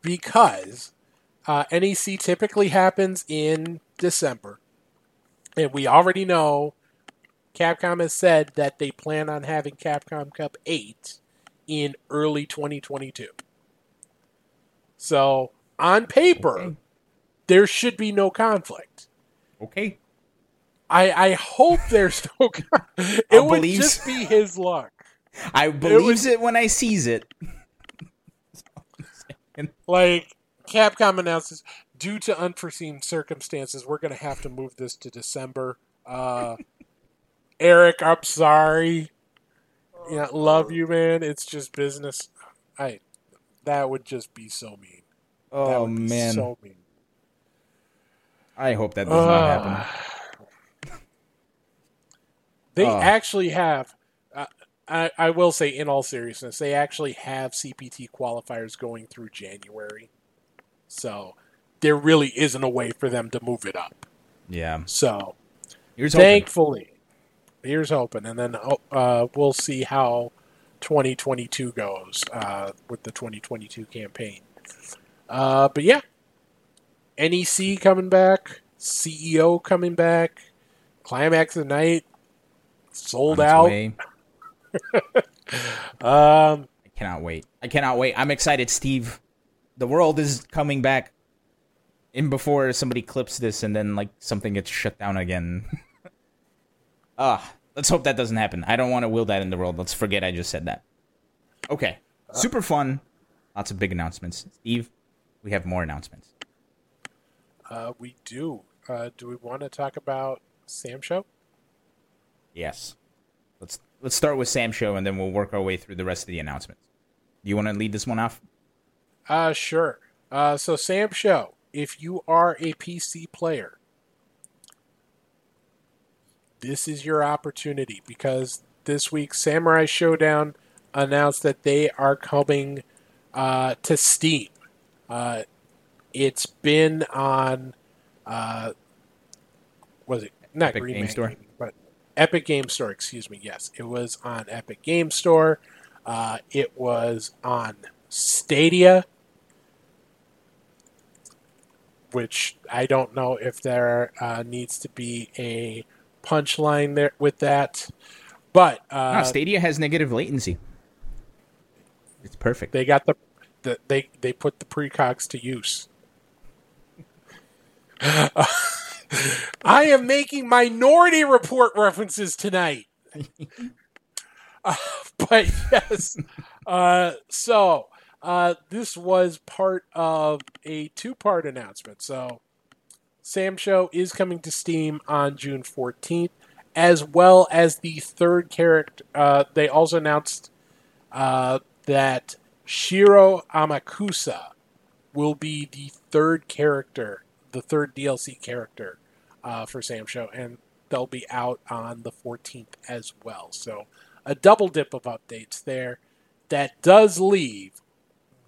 because uh, NEC typically happens in December. And we already know Capcom has said that they plan on having Capcom Cup 8 in early 2022. So, on paper, okay. there should be no conflict. Okay. I I hope there's no. it would just be his luck. I believes it, when I sees it. like Capcom announces, due to unforeseen circumstances, we're going to have to move this to December. Uh, Eric, I'm sorry. Yeah, love you, man. It's just business. I that would just be so mean. Oh man, so mean. I hope that does uh, not happen. They uh. actually have. Uh, I, I will say, in all seriousness, they actually have CPT qualifiers going through January. So there really isn't a way for them to move it up. Yeah. So here's thankfully, hoping. Here's hoping, and then uh, we'll see how 2022 goes uh, with the 2022 campaign. Uh, but yeah, NEC coming back, CEO coming back, Climax of the Night sold out. um, I cannot wait. I cannot wait. I'm excited, Steve. The world is coming back in before somebody clips this and then like something gets shut down again. Ah, uh, let's hope that doesn't happen. I don't want to will that in the world. Let's forget I just said that. Okay, super fun. Lots of big announcements. Steve, we have more announcements. Uh, we do. Uh, do we want to talk about Sam Show? Yes. Let's let's start with Sam Show and then we'll work our way through the rest of the announcements. Do you want to lead this one off? Uh, sure. Uh, so Sam Show if you are a PC player, this is your opportunity because this week Samurai Shodown announced that they are coming uh, to Steam. Uh, it's been on, uh, was it not Epic Green Game Man Store, but Epic Game Store. Excuse me. Yes, it was on Epic Game Store. Uh, it was on Stadia which I don't know if there uh, needs to be a punchline there with that. But uh, no, Stadia has negative latency. It's perfect. They got the, the they they put the precogs to use. Uh, I am making Minority Report references tonight. Uh, but yes, uh, so uh, this was part of a two part announcement. So, Sam Show is coming to Steam on June 14th, as well as the third character. Uh, they also announced uh, that Shiro Amakusa will be the third character, the third DLC character uh, for Sam Show, and they'll be out on the 14th as well. So, a double dip of updates there. That does leave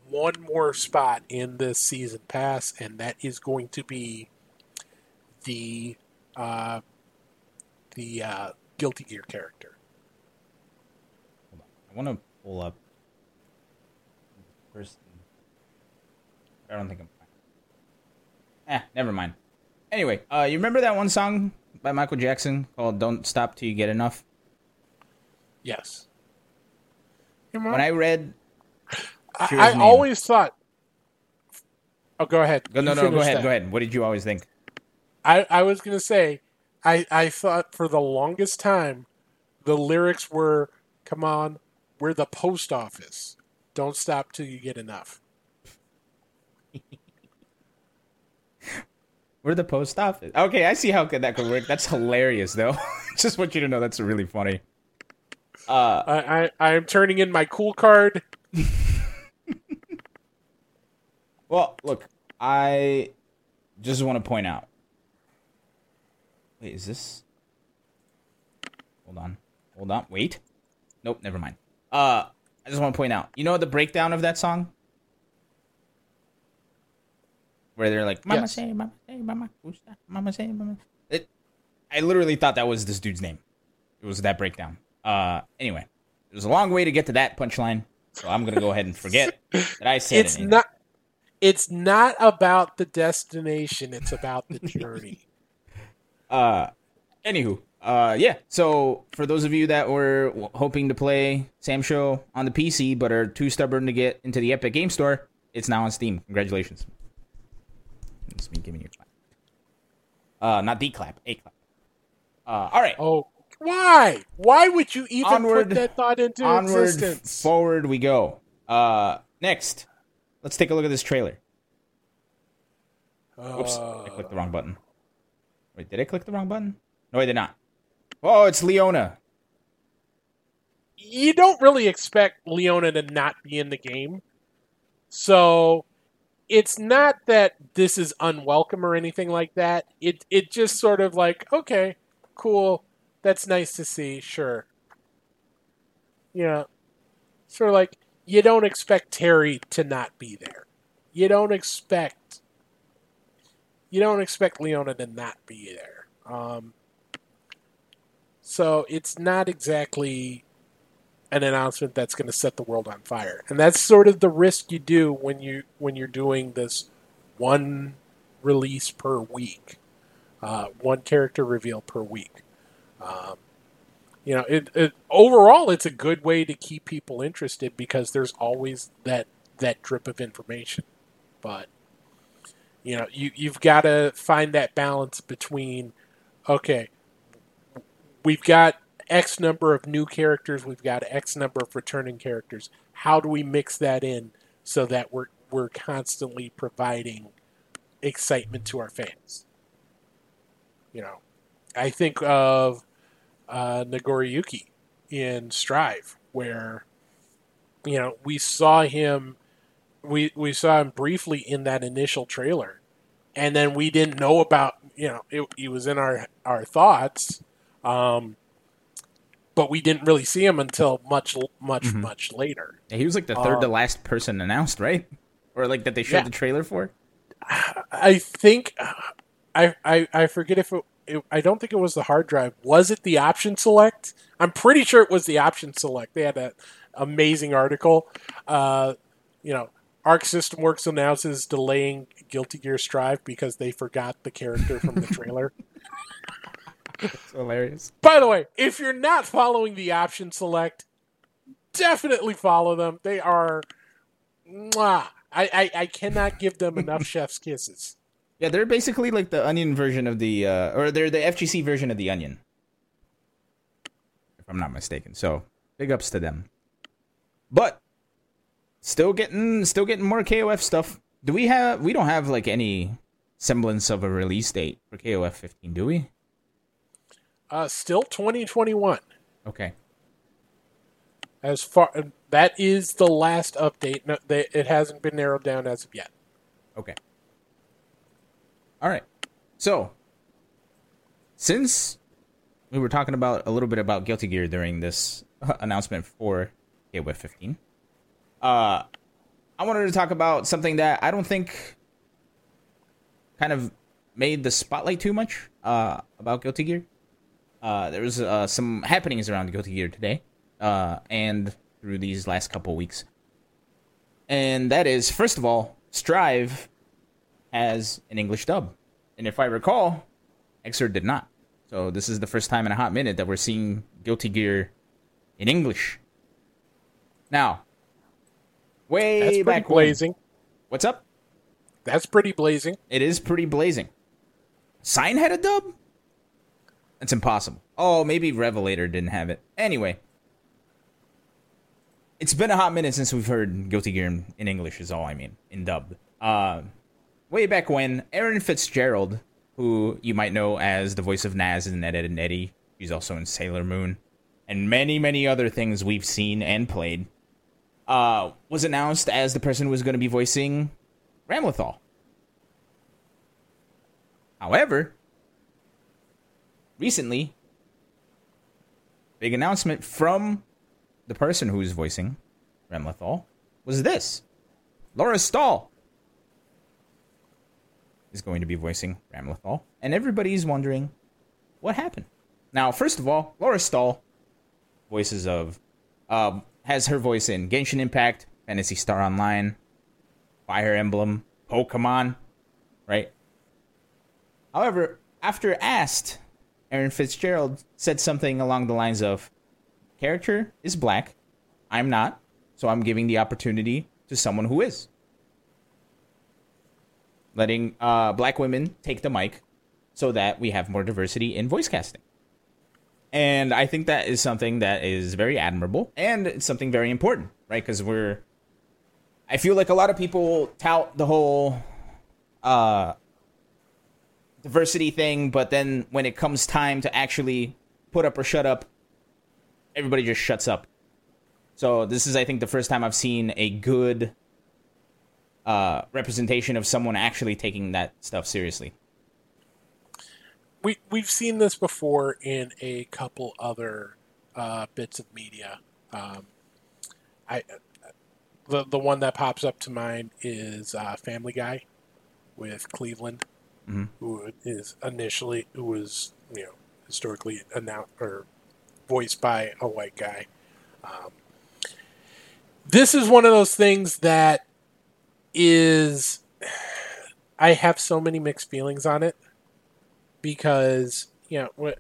one more spot in this season pass, and that is going to be the uh, the uh, Guilty Gear character. I want to pull up first. I don't think I'm. Eh, never mind. Anyway, uh, you remember that one song by Michael Jackson called "Don't Stop Till You Get Enough"? Yes. When I read I, I always thought. Oh, go ahead. no, no, go ahead. That. Go ahead. What did you always think? I, I was going to say, I, I thought for the longest time, the lyrics were, "Come on, we're the post office. Don't stop till you get enough." we're the post office. Okay, I see how good that could work. That's hilarious, though. Just want you to know that's really funny. Uh, I, I I am turning in my cool card. Well, look, I just want to point out. Wait, is this? Hold on. Hold on. Wait. Nope, never mind. Uh, I just want to point out. You know the breakdown of that song? Where they're like, Mama yes. say, Mama say, Mama, Mama say, Mama. It, I literally thought that was this dude's name. It was that breakdown. Uh, anyway, it was a long way to get to that punchline, so I'm gonna go ahead and forget that I said it's not it's not about the destination, it's about the journey. Uh anywho, uh yeah. So for those of you that were hoping to play Sam Show on the PC but are too stubborn to get into the Epic Game Store, it's now on Steam. Congratulations. It's me giving you a clap. Uh not D clap, A clap. Uh all right. Oh Why? Why would you even Onward- put that thought into Onward, existence? forward we go. Uh, next, let's take a look at this trailer. Oops, I clicked the wrong button. Wait, did I click the wrong button? No, I did not. Oh, it's Leona. you don't really expect Leona to not be in the game. So it's not that this is unwelcome or anything like that. It it just sort of like, okay, cool. That's nice to see, sure. Yeah. Sort of like you don't expect Terry to not be there. You don't expect you don't expect Leona to not be there. Um, so it's not exactly an announcement that's going to set the world on fire. And that's sort of the risk you do when you when you're doing this one release per week, uh, one character reveal per week. Um, you know, it, it overall it's a good way to keep people interested because there's always that that drip of information. But you know, you you've got to find that balance between okay, we've got X number of new characters, we've got X number of returning characters. How do we mix that in so that we're we're constantly providing excitement to our fans? You know, I think of uh, Nagoriyuki in Strive, where you know we saw him, we we saw him briefly in that initial trailer, and then we didn't know about you know it, he was in our our thoughts. Um, but we didn't really see him until much, much, Mhm. much later. Yeah, he was like the third to Um, last person announced, right? Or like that they showed Yeah. the trailer for. I think I I, I forget if it, it. I don't think it was the hard drive. Was it the option select? I'm pretty sure it was the option select. They had an amazing article. Uh, you know, Arc System Works announces delaying Guilty Gear Strive because they forgot the character from the trailer. It's hilarious. By the way, if you're not following the option select, definitely follow them. They are. Mwah. I, I, I cannot give them enough chef's kisses. Yeah, they're basically like the onion version of the, uh, or they're the FGC version of the onion, if I'm not mistaken. So big ups to them. But still getting, still getting more KOF stuff. Do we have? We don't have like any semblance of a release date for KOF 15, do we? Uh, still 2021. Okay. As far that is the last update. No, they, it hasn't been narrowed down as of yet. Okay. All right. So, since we were talking about a little bit about Guilty Gear during this announcement for KOF 15, uh, I wanted to talk about something that I don't think kind of made the spotlight too much uh, about Guilty Gear. Uh, there was uh, some happenings around Guilty Gear today, uh, and through these last couple weeks. And that is, first of all, Strive has an English dub. And if I recall, Xrd did not. So this is the first time in a hot minute that we're seeing Guilty Gear in English. Now, way That's pretty back when- blazing. What's up? That's pretty blazing. It is pretty blazing. Sign had a dub? That's impossible. Oh, maybe Revelator didn't have it. Anyway, it's been a hot minute since we've heard Guilty Gear in, in English, is all I mean, in dub. Uh, way back when, Erin Fitzgerald, who you might know as the voice of Nazz in Ed, Edd n Eddy, he's also in Sailor Moon, and many, many other things we've seen and played, uh, was announced as the person who was going to be voicing Ramlethal. However, recently, big announcement from the person who's voicing Ramlethal was this. Laura Stahl is going to be voicing Ramlethal, and everybody's wondering what happened. Now, first of all, Laura Stahl voices of uh, has her voice in Genshin Impact, Phantasy Star Online, Fire Emblem, Pokemon, right? However, after asked, Erin Fitzgerald said something along the lines of, "Character is black, I'm not, so I'm giving the opportunity to someone who is." Letting uh, black women take the mic so that we have more diversity in voice casting. And I think that is something that is very admirable and it's something very important, right? Because we're, I feel like a lot of people tout the whole uh, diversity thing, but then when it comes time to actually put up or shut up, everybody just shuts up. So this is, I think, the first time I've seen a good uh, representation of someone actually taking that stuff seriously. We we've seen this before in a couple other uh, bits of media. Um, I the the one that pops up to mind is uh, Family Guy with Cleveland, mm-hmm. who is initially who was you know historically announced or voiced by a white guy. Um, this is one of those things that is I have so many mixed feelings on it because you know what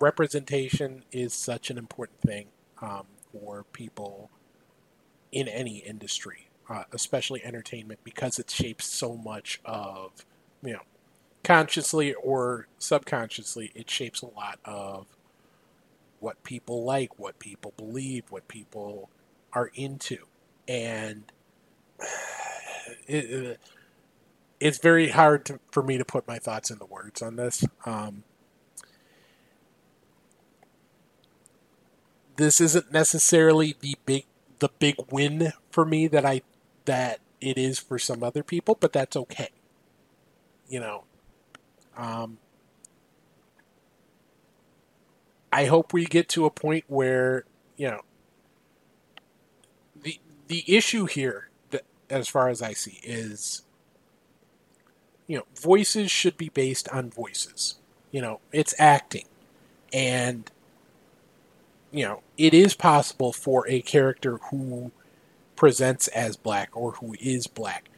representation is such an important thing um, for people in any industry, uh, especially entertainment, because it shapes so much of you know consciously or subconsciously it shapes a lot of what people like, what people believe, what people are into, and it, it's very hard to, for me to put my thoughts into words on this. Um, this isn't necessarily the big the big win for me that I that it is for some other people, but that's okay. You know, um, I hope we get to a point where you know the the issue here, that, as far as I see, is you know voices should be based on voices. You know, it's acting, and you know it is possible for a character who presents as black or who is black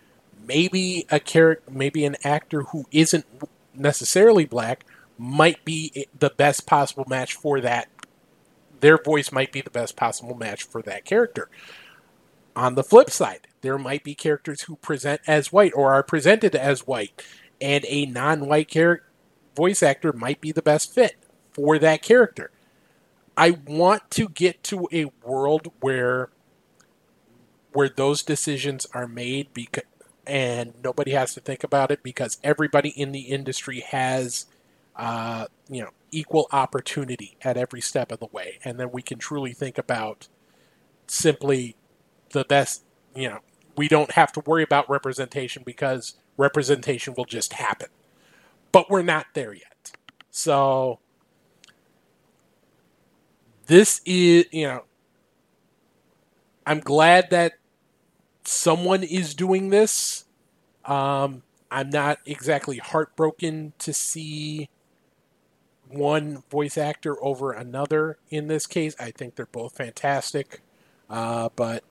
maybe a character maybe an actor who isn't necessarily black might be the best possible match for that. Their voice might be the best possible match for that character. On the flip side, there might be characters who present as white or are presented as white, and a non-white character voice actor might be the best fit for that character. I want to get to a world where where those decisions are made because and nobody has to think about it because everybody in the industry has uh, you know, equal opportunity at every step of the way. And then we can truly think about simply the best, you know, we don't have to worry about representation because representation will just happen. But we're not there yet. So this is, you know, I'm glad that someone is doing this. Um, I'm not exactly heartbroken to see one voice actor over another in this case. I think they're both fantastic. Uh, but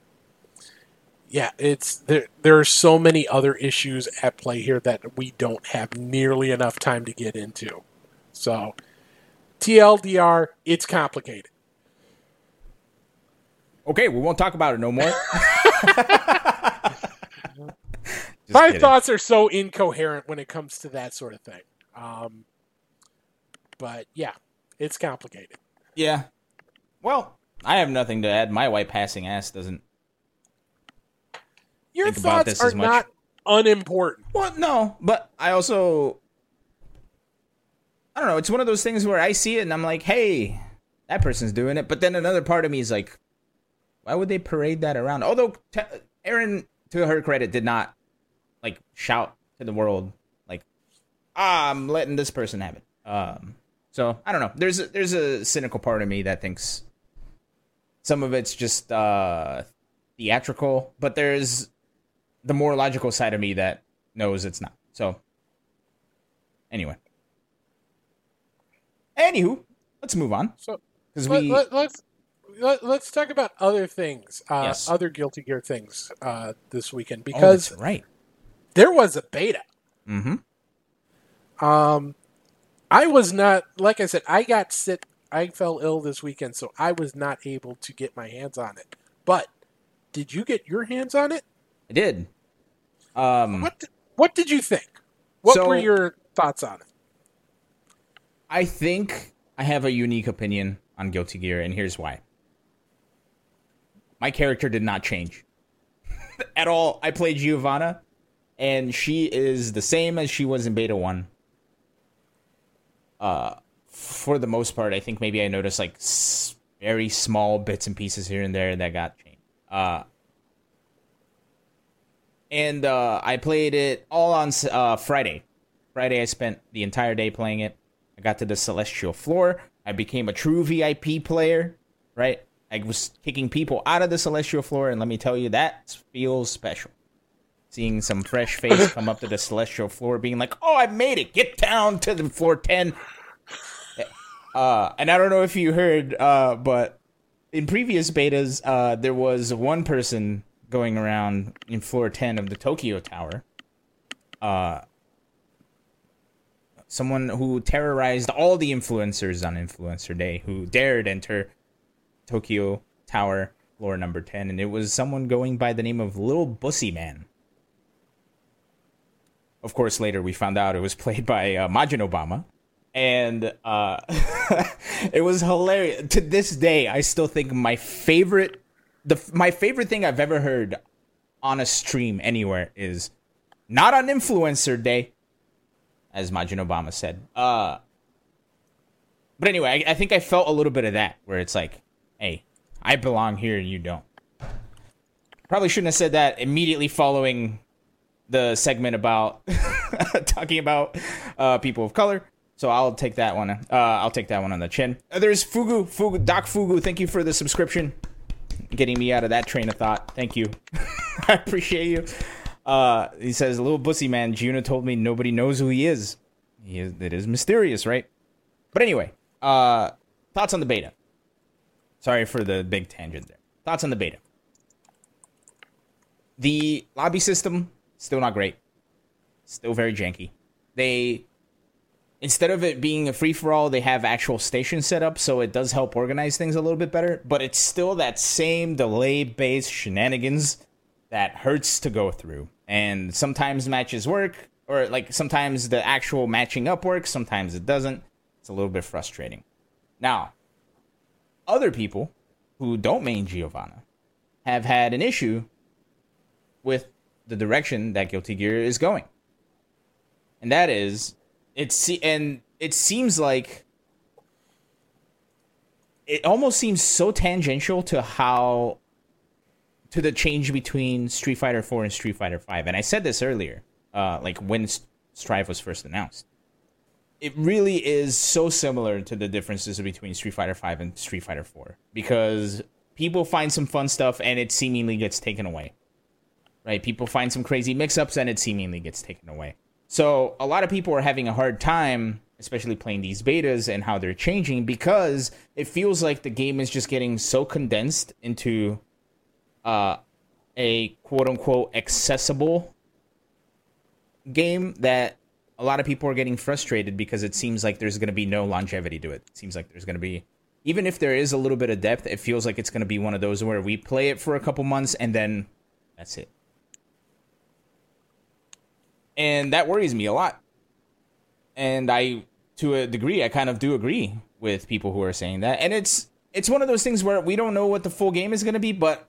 yeah, it's there. There are so many other issues at play here that we don't have nearly enough time to get into. So, TLDR, it's complicated. Okay, we won't talk about it no more. My kidding. thoughts are so incoherent when it comes to that sort of thing. Um, but yeah, it's complicated. Yeah. Well, I have nothing to add. My white passing ass doesn't. Your thoughts are not unimportant. Well, no, but I also. I don't know. It's one of those things where I see it and I'm like, hey, that person's doing it. But then another part of me is like, why would they parade that around? Although t- Erin, to her credit, did not like shout to the world like, ah, I'm letting this person have it. Um, so I don't know. There's a, there's a cynical part of me that thinks some of it's just uh, theatrical, but there's the more logical side of me that knows it's not. So anyway, anywho, let's move on. So because we let, us let, us talk about other things, uh, yes. other Guilty Gear things uh, this weekend oh, because oh, right there was a beta. Mm-hmm. Um, I was not like I said. I got sick. I fell ill this weekend, so I was not able to get my hands on it. But did you get your hands on it? I did. Um, what did, What did you think? What so, were your thoughts on it? I think I have a unique opinion on Guilty Gear, and here's why. My character did not change at all. I played Giovanna, and she is the same as she was in Beta 1. Uh, for the most part, I think maybe I noticed like s- very small bits and pieces here and there that got changed. Uh, and uh, I played it all on uh, Friday. Friday, I spent the entire day playing it. I got to the celestial floor. I became a true VIP player, right? I was kicking people out of the celestial floor, and let me tell you, that feels special. Seeing some fresh face come up to the celestial floor, being like, "Oh, I made it! Get down to the floor ten. Uh, and I don't know if you heard, uh, but in previous betas, uh, there was one person going around in floor 10 of the Tokyo Tower. Uh, someone who terrorized all the influencers on Influencer Day who dared enter Tokyo Tower floor number 10. And it was someone going by the name of Little Bussy Man. Of course, later we found out it was played by uh, Majin Obama and uh, it was hilarious. To this day, I still think my favorite, the my favorite thing I've ever heard on a stream anywhere is not on influencer day, as Majin Obama said. Uh, but anyway, I, I think I felt a little bit of that, where it's like, hey, I belong here and you don't. Probably shouldn't have said that immediately following the segment about talking about uh, people of color. So I'll take that one. Uh, I'll take that one on the chin. Uh, there's Fugu, Fugu, Doc Fugu. Thank you for the subscription, getting me out of that train of thought. Thank you. I appreciate you. Uh, he says, "Little bussy man, Juna told me nobody knows who he is. He is. It is mysterious, right? But anyway, uh, thoughts on the beta. Sorry for the big tangent there. Thoughts on the beta. The lobby system still not great. Still very janky. They instead of it being a free for all, they have actual stations set up, so it does help organize things a little bit better. But it's still that same delay based shenanigans that hurts to go through. And sometimes matches work, or like sometimes the actual matching up works, sometimes it doesn't. It's a little bit frustrating. Now, other people who don't main Giovanna have had an issue with the direction that Guilty Gear is going. And that is it's and it seems like it almost seems so tangential to how to the change between Street Fighter 4 and Street Fighter 5. And I said this earlier, uh, like when Strive was first announced. It really is so similar to the differences between Street Fighter 5 and Street Fighter 4 because people find some fun stuff and it seemingly gets taken away. Right? People find some crazy mix-ups and it seemingly gets taken away. So a lot of people are having a hard time, especially playing these betas and how they're changing, because it feels like the game is just getting so condensed into uh, a quote unquote accessible game that a lot of people are getting frustrated because it seems like there's going to be no longevity to it. It seems like there's going to be even if there is a little bit of depth, it feels like it's going to be one of those where we play it for a couple months and then that's it and that worries me a lot. And I, to a degree, I kind of do agree with people who are saying that. And it's it's one of those things where we don't know what the full game is going to be, but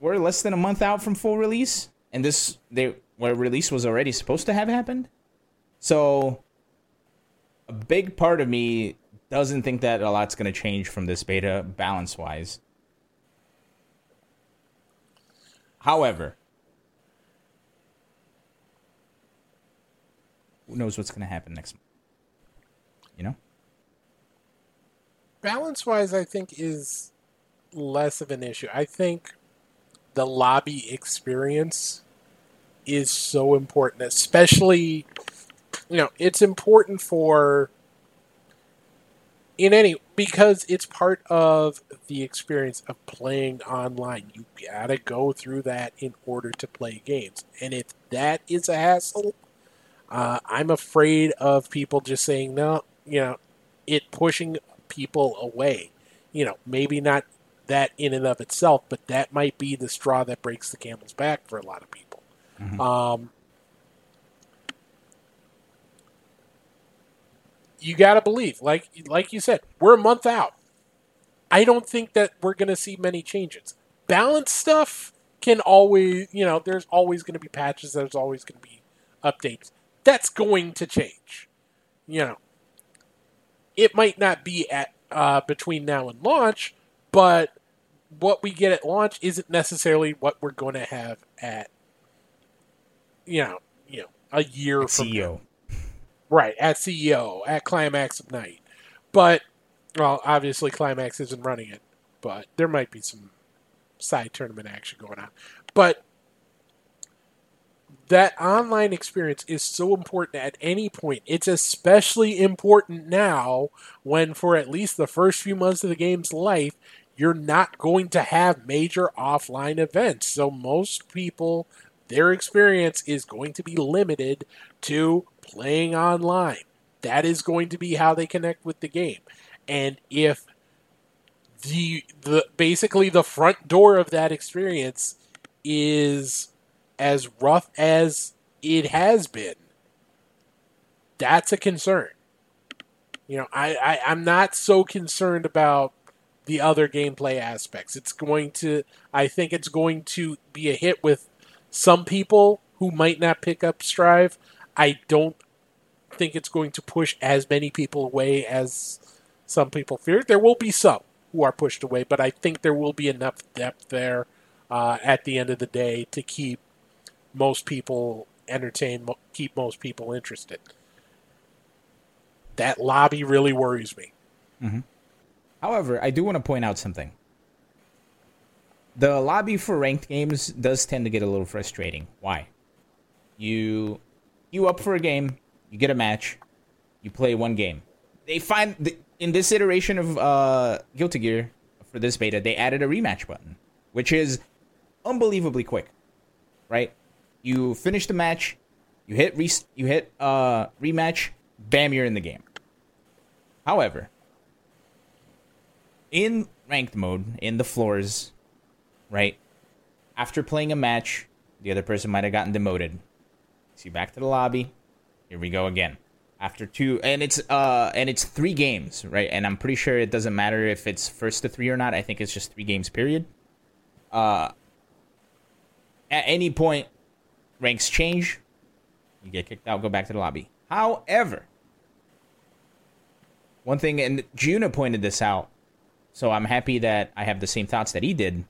we're less than a month out from full release, and this they where release was already supposed to have happened. So a big part of me doesn't think that a lot's going to change from this beta balance wise. However, who knows what's going to happen next month? You know? Balance wise, I think is less of an issue. I think the lobby experience is so important, especially, you know, it's important for in any because it's part of the experience of playing online. You gotta go through that in order to play games, and if that is a hassle, uh, I'm afraid of people just saying no. You know, it pushing people away. You know, maybe not that in and of itself, but that might be the straw that breaks the camel's back for a lot of people. Mm-hmm. Um, you got to believe, like like you said, we're a month out. I don't think that we're going to see many changes. Balance stuff can always, you know, there's always going to be patches. There's always going to be updates. That's going to change. You know, it might not be at uh, between now and launch, but what we get at launch isn't necessarily what we're going to have at you know, you know, a year at from CEO. Now. Right, at CEO, at Climax of Night. But well, obviously Climax isn't running it, but there might be some side tournament action going on. But that online experience is so important at any point. It's especially important now when, for at least the first few months of the game's life, you're not going to have major offline events. So most people, their experience is going to be limited to playing online. That is going to be how they connect with the game. And if the the basically the front door of that experience is as rough as it has been, that's a concern. You know, I, I I'm not so concerned about the other gameplay aspects. It's going to I think it's going to be a hit with some people who might not pick up Strive. I don't think it's going to push as many people away as some people fear. There will be some who are pushed away, but I think there will be enough depth there uh, at the end of the day to keep most people entertain, keep most people interested. That lobby really worries me. Mm-hmm. However, I do want to point out something. The lobby for ranked games does tend to get a little frustrating. Why? You you up for a game, you get a match, you play one game. They find the, in this iteration of uh, Guilty Gear for this beta, they added a rematch button, which is unbelievably quick. Right? You finish the match, you hit re- you hit uh, rematch, bam, you're in the game. However, in ranked mode, in the floors, right? After playing a match, the other person might have gotten demoted. See, back to the lobby. Here we go again. After two, and it's uh, and it's three games, right? And I'm pretty sure it doesn't matter if it's first to three or not. I think it's just three games, period. Uh, at any point, ranks change. You get kicked out. Go back to the lobby. However, one thing, and Juna pointed this out so I'm happy that I have the same thoughts that he did.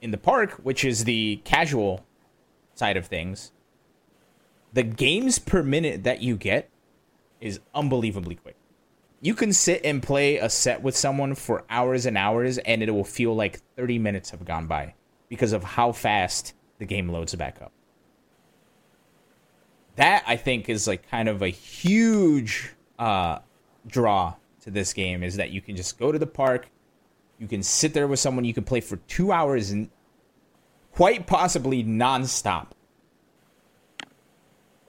In the park, which is the casual side of things, the games per minute that you get is unbelievably quick. You can sit and play a set with someone for hours and hours, and it will feel like 30 minutes have gone by because of how fast the game loads back up. That, I think, is like kind of a huge uh, draw to this game is that you can just go to the park, you can sit there with someone, you can play for two hours and quite possibly nonstop.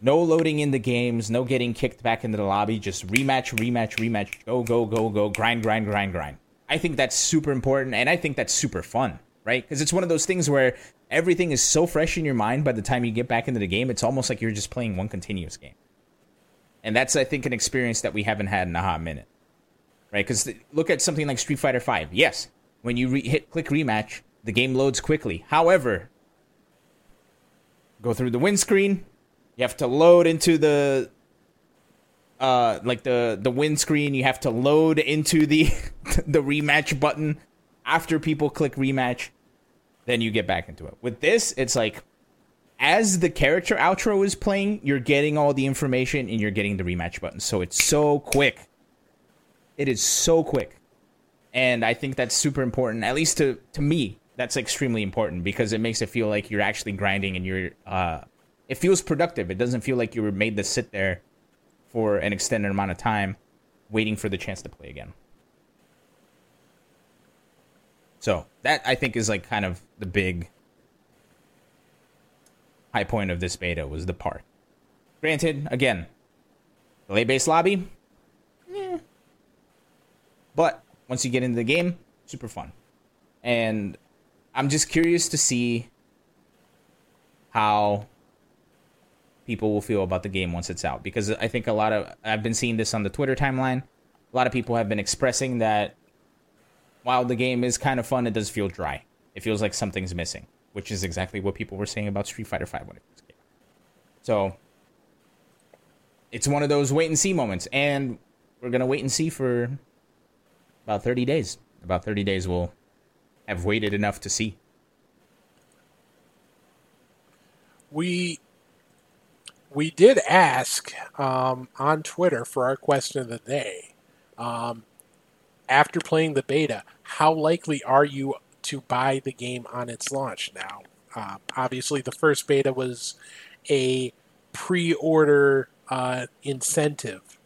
No loading in the games, no getting kicked back into the lobby, just rematch, rematch, rematch, go, go, go, go, grind, grind, grind, grind. I think that's super important and I think that's super fun, right? Because it's one of those things where everything is so fresh in your mind by the time you get back into the game, it's almost like you're just playing one continuous game. And that's, I think, an experience that we haven't had in a hot minute right? Because look at something like Street Fighter Five. Yes, when you re- hit click rematch, the game loads quickly. However, go through the windscreen. You have to load into the uh like the the windscreen. You have to load into the the rematch button after people click rematch. Then you get back into it. With this, it's like as the character outro is playing, you're getting all the information and you're getting the rematch button. So it's so quick. It is so quick. And I think that's super important, at least to, to me. That's extremely important because it makes it feel like you're actually grinding and you're. Uh, it feels productive. It doesn't feel like you were made to sit there for an extended amount of time waiting for the chance to play again. So that I think is like kind of the big high point of this beta was the park. Granted, again, late base lobby, eh, but once you get into the game, super fun. And I'm just curious to see how people will feel about the game once it's out. Because I think a lot of I've been seeing this on the Twitter timeline. A lot of people have been expressing that while the game is kind of fun, it does feel dry. It feels like something's missing, which is exactly what people were saying about Street Fighter V when it first came. So it's one of those wait and see moments, and we're gonna wait and see for about thirty days. About thirty days, we'll have waited enough to see. We we did ask um, on Twitter for our question of the day. Um, after playing the beta, how likely are you to buy the game on its launch? Now, uh, obviously, the first beta was a pre-order uh, incentive,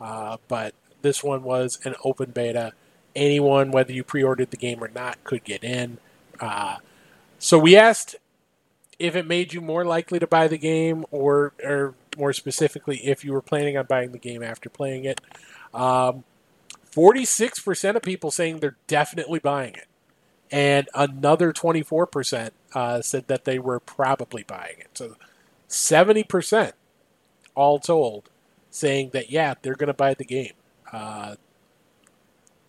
uh, but this one was an open beta. Anyone, whether you pre-ordered the game or not, could get in. Uh, so we asked if it made you more likely to buy the game, or, or more specifically, if you were planning on buying the game after playing it. Um, 46% of people saying they're definitely buying it. And another 24% uh, said that they were probably buying it. So 70% all told saying that, yeah, they're going to buy the game. Uh,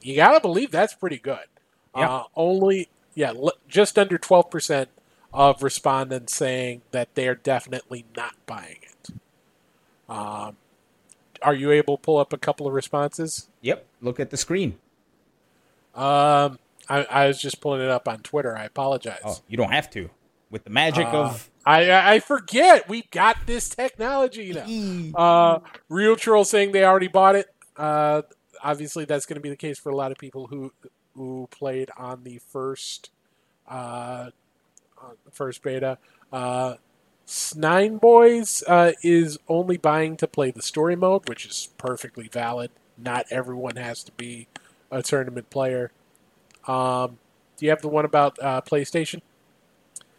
you got to believe that's pretty good. Uh, only, yeah, just under 12% of respondents saying that they're definitely not buying it. Um, are you able to pull up a couple of responses? Yep. Look at the screen. Um, I, I was just pulling it up on Twitter. I apologize. Oh, you don't have to. With the magic uh, of I I forget we got this technology now. uh, Real Troll saying they already bought it. Uh, obviously, that's going to be the case for a lot of people who who played on the first uh, first beta. Uh, Nine Boys uh, is only buying to play the story mode, which is perfectly valid. Not everyone has to be a tournament player. Um, do you have the one about uh, PlayStation?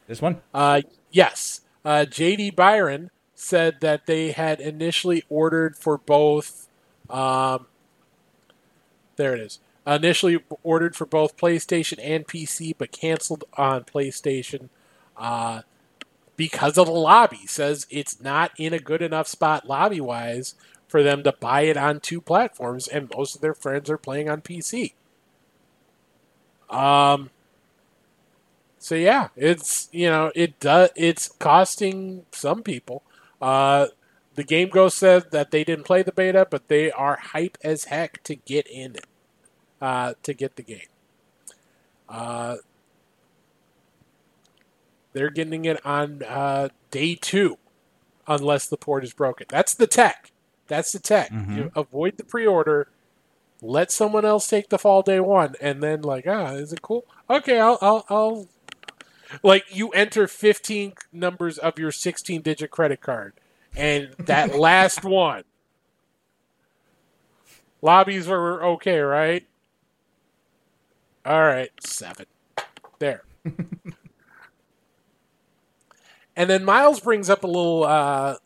This one? Uh, yes. Uh, JD Byron said that they had initially ordered for both. Um, there it is. Initially ordered for both PlayStation and PC, but canceled on PlayStation. Because of the lobby. Says it's not in a good enough spot lobby wise for them to buy it on two platforms, and most of their friends are playing on PC. Um. So yeah, it's you know it does it's costing some people. Uh, the Game Ghost said that they didn't play the beta, but they are hype as heck to get in it, uh, to get the game. Uh, they're getting it on uh, day two, unless the port is broken. That's the tech. That's the tech. Mm-hmm. You avoid the pre-order. Let someone else take the fall day one, and then like, ah, is it cool? Okay, I'll, I'll, I'll. Like you enter fifteen numbers of your sixteen-digit credit card, and that last one. Lobbies were okay, right? All right, seven. There. And then Miles brings up a little uh,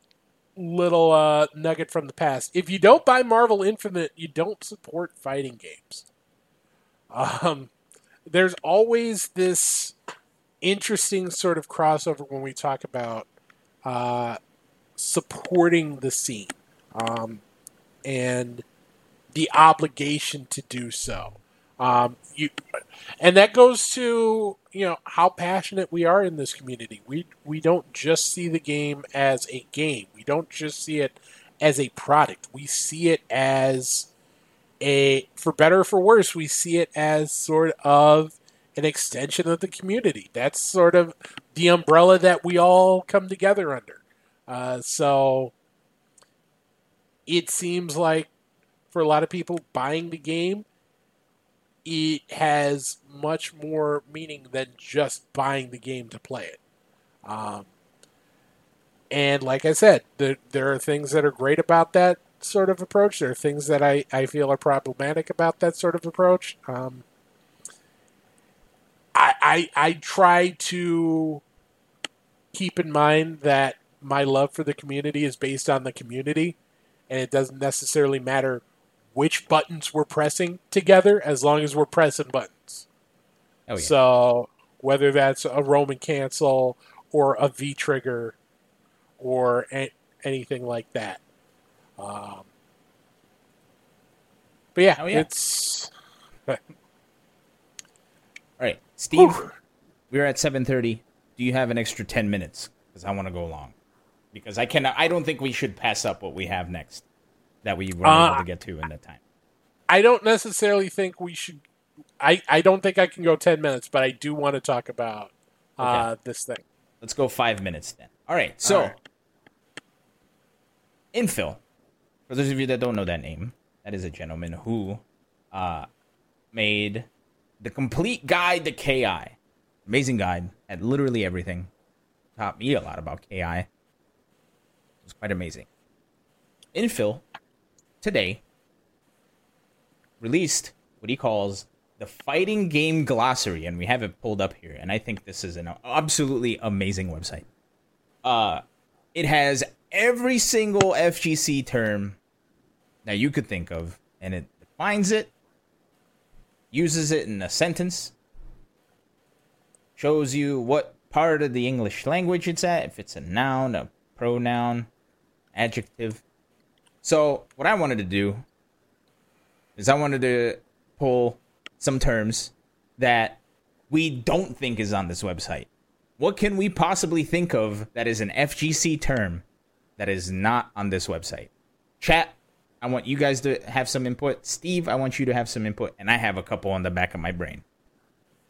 little uh, nugget from the past. If you don't buy Marvel Infinite, you don't support fighting games. Um, there's always this interesting sort of crossover when we talk about uh, supporting the scene um, and the obligation to do so. Um, you, and that goes to you know how passionate we are in this community. We we don't just see the game as a game. We don't just see it as a product. We see it as a for better or for worse. We see it as sort of an extension of the community. That's sort of the umbrella that we all come together under. Uh, so it seems like for a lot of people buying the game it has much more meaning than just buying the game to play it. Um, and like I said, there, there are things that are great about that sort of approach. There are things that I, I feel are problematic about that sort of approach. Um, I, I, I try to keep in mind that my love for the community is based on the community, and it doesn't necessarily matter which buttons we're pressing together as long as we're pressing buttons. Oh, yeah. So whether that's a Roman cancel or a V trigger or a, anything like that. Um, but yeah, Oh, yeah. it's All right, Steve, we're at 7:30. Do you have an extra 10 minutes cuz I want to go long? Because I cannot I don't think we should pass up what we have next that we were Uh, able to get to in that time. I don't necessarily think we should. I, I don't think I can go 10 minutes, but I do want to talk about uh, this thing. Let's go 5 minutes then. All right. So, All right. Infil. For those of you that don't know that name, that is a gentleman who uh, made the complete guide to KI. Amazing guide. Had literally everything. Taught me a lot about KI. It was quite amazing. Infil today released what he calls the fighting game glossary, and we have it pulled up here. And I think this is an absolutely amazing website. Uh, it has every single FGC term that you could think of, and it defines it, uses it in a sentence, shows you what part of the English language it's at, if it's a noun, a pronoun, adjective. So, what I wanted to do is I wanted to pull some terms that we don't think is on this website. What can we possibly think of that is an FGC term that is not on this website? Chat, I want you guys to have some input. Steve, I want you to have some input, and I have a couple on the back of my brain.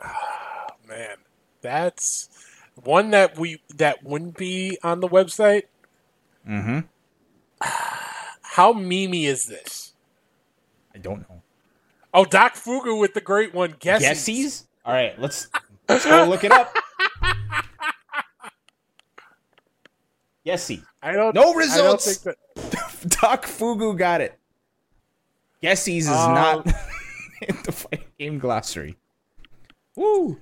Man, that's one that we that wouldn't be on the website. Mm-hmm. How memey is this? I don't know. Oh, Doc Fugu with the great one. Guesses. Guesses? All right, let's let's go look it up. Yesy. I don't. No I don't results. think that, Doc Fugu got it. Guessies is Um, not in the fighting game glossary. Woo!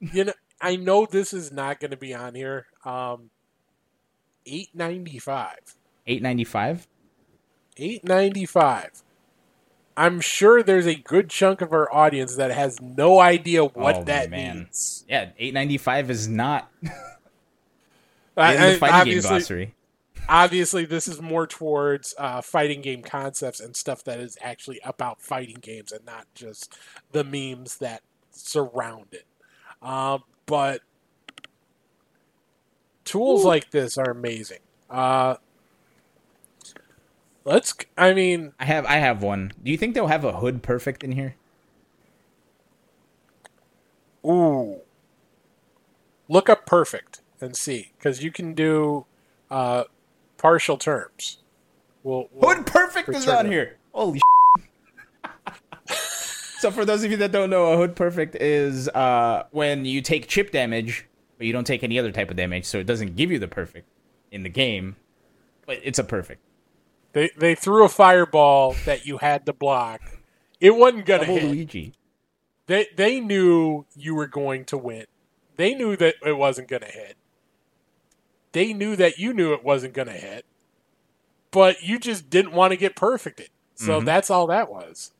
you know, I know this is not going to be on here. Um, eight ninety five. Eight ninety five. Eight ninety five. I'm sure there's a good chunk of our audience that has no idea what Oh, that man. means. Yeah, eight ninety five is not in I- the I- fighting game obviously, glossary. obviously, this is more towards uh, fighting game concepts and stuff that is actually about fighting games and not just the memes that surround it. Um, but tools like this are amazing. Uh, let's. I mean, I have I have one. Do you think they'll have a hood perfect in here? ooh, look up perfect and see because you can do uh, partial terms. We'll, we'll- Hood perfect is on it. here. Holy. so for those of you that don't know, a hood perfect is uh, when you take chip damage, but you don't take any other type of damage, so it doesn't give you the perfect in the game, but it's a perfect. They they threw a fireball that you had to block. It wasn't gonna Double hit. Luigi. They they knew you were going to win. They knew that it wasn't gonna hit. They knew that you knew it wasn't gonna hit. But you just didn't want to get perfected. So Mhm. that's all that was.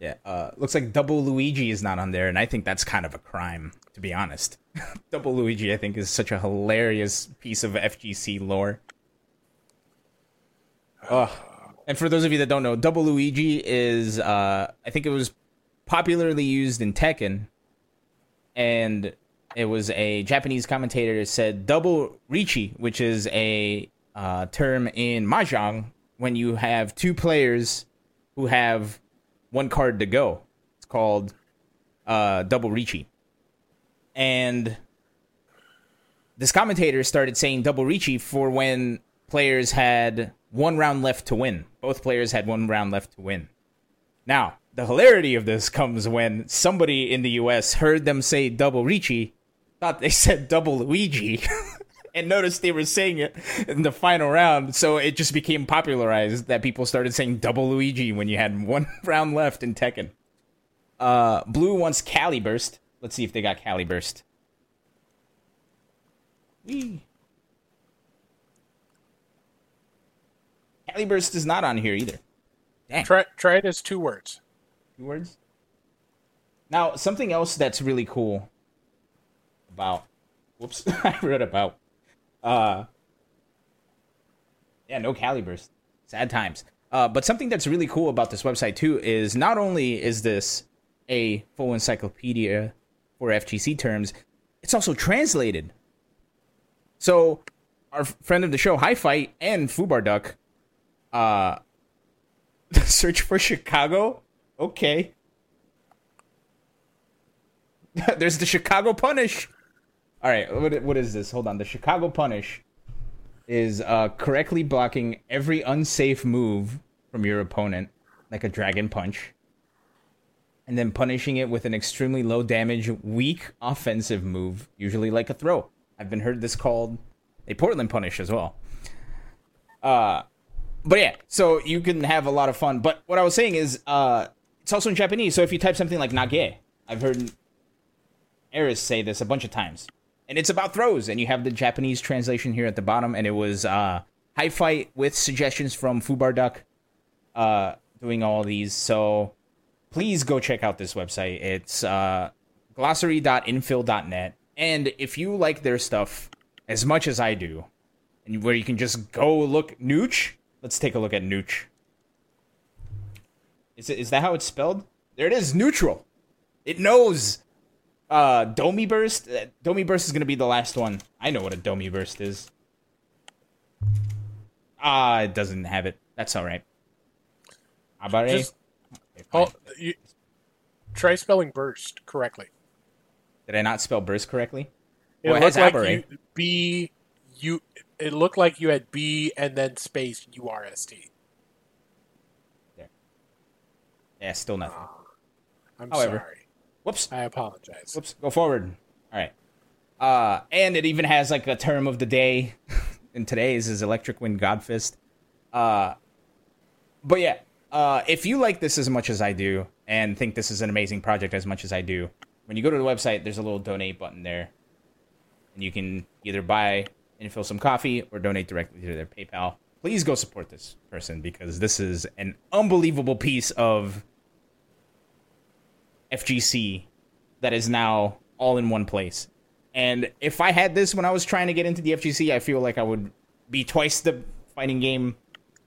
Yeah, uh, looks like Double Luigi is not on there, and I think that's kind of a crime, to be honest. Double Luigi, I think, is such a hilarious piece of FGC lore. And for those of you that don't know, Double Luigi is, uh, I think it was popularly used in Tekken, and it was a Japanese commentator said Double Riichi, which is a uh, term in Mahjong when you have two players who have one card to go. It's called uh, Double Riichi. And this commentator started saying Double Riichi for when players had one round left to win. Both players had one round left to win. Now, the hilarity of this comes when somebody in the US heard them say Double Riichi, thought they said Double Luigi. And noticed they were saying it in the final round, so it just became popularized that people started saying double Luigi when you had one round left in Tekken. Uh, Blue wants Cali Burst. Let's see if they got Cali Burst. Whee. Cali Burst is not on here either. Dang. Try try it as two words. Two words. Now, something else that's really cool about. Whoops, I wrote about. Uh, yeah, no calibers. Sad times. Uh, but something that's really cool about this website too is not only is this a full encyclopedia for FGC terms, it's also translated. So our friend of the show, High Fight and Fubar Duck, uh, search for Chicago. Okay. There's the Chicago Punish. All right, what what is this? Hold on. The Chicago Punish is uh, correctly blocking every unsafe move from your opponent, like a dragon punch, and then punishing it with an extremely low damage, weak offensive move, usually like a throw. I've been heard this called a Portland punish as well. Uh, but yeah, so you can have a lot of fun. But what I was saying is, uh, it's also in Japanese. So if you type something like nage, I've heard Eris say this a bunch of times, and it's about throws. And you have the Japanese translation here at the bottom, and it was uh, high fight with suggestions from Fubar Duck, uh, doing all these. So please go check out this website. It's uh, glossary.infil.net. And if you like their stuff as much as I do, and where you can just go look Nooch, let's take a look at Nooch. Is it is that how it's spelled? There it is, neutral. It knows. Uh, Domi burst. Uh, Domi burst is gonna be the last one. I know what a Domi burst is. Ah, it doesn't have it. That's all right. Abare. Just- Oh, you, try spelling burst correctly. Did I not spell burst correctly? It Well, it has like Abare. B you. It looked like you had B and then space U R S T. Yeah, still nothing. I'm However. sorry. Whoops. I apologize. Whoops. Go forward. All right. Uh, and it even has like a term of the day. and today's is Electric Wind Godfist. Uh, but yeah, uh, if you like this as much as I do and think this is an amazing project as much as I do, when you go to the website, there's a little donate button there, and you can either buy and fill some coffee or donate directly to their PayPal. Please go support this person because this is an unbelievable piece of FGC that is now all in one place. And if I had this when I was trying to get into the FGC, I feel like I would be twice the fighting game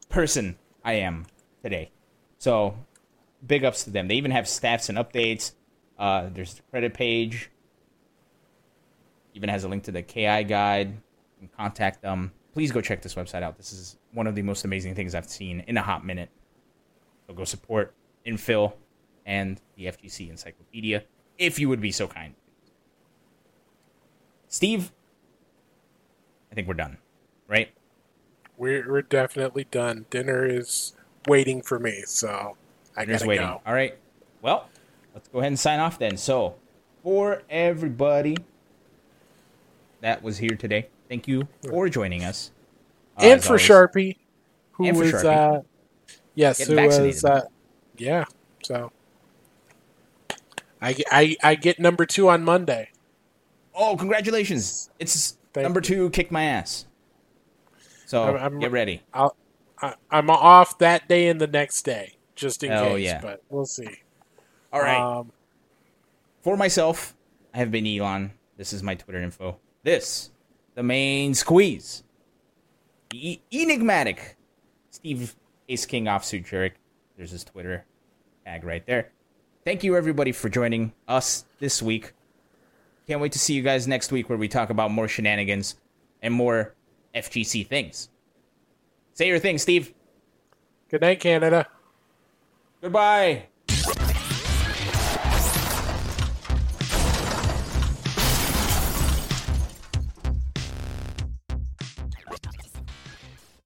person I am today. So, big ups to them. They even have stats and updates. Uh, there's the credit page. Even has a link to the KI guide. Can contact them. Please go check this website out. This is one of the most amazing things I've seen in a hot minute. So go support Infil and the FGC Encyclopedia if you would be so kind. Steve, I think we're done, right? We're we're definitely done. Dinner is waiting for me, so I Dinner's gotta waiting. go. All right. Well, let's go ahead and sign off then. So, for everybody that was here today, thank you for joining us. Uh, and for. Sharpie, who And for was Sharpie. uh, yes, Getting who was uh, yeah. So I, I I get number two on Monday. Oh, congratulations! It's Thank number two. Kick my ass. So I'm- I'm- get ready. I'll I, I'm off that day and the next day, just in Oh, case. yeah. But we'll see. All right. Um, For myself, I have been Elon. This is my Twitter info. This, the main squeeze. E- enigmatic. Steve Ace King offsuit jerk. There's his Twitter tag right there. Thank you everybody for joining us this week. Can't wait to see you guys next week where we talk about more shenanigans and more FGC things. Say your thing, Steve. good night, Canada. Goodbye.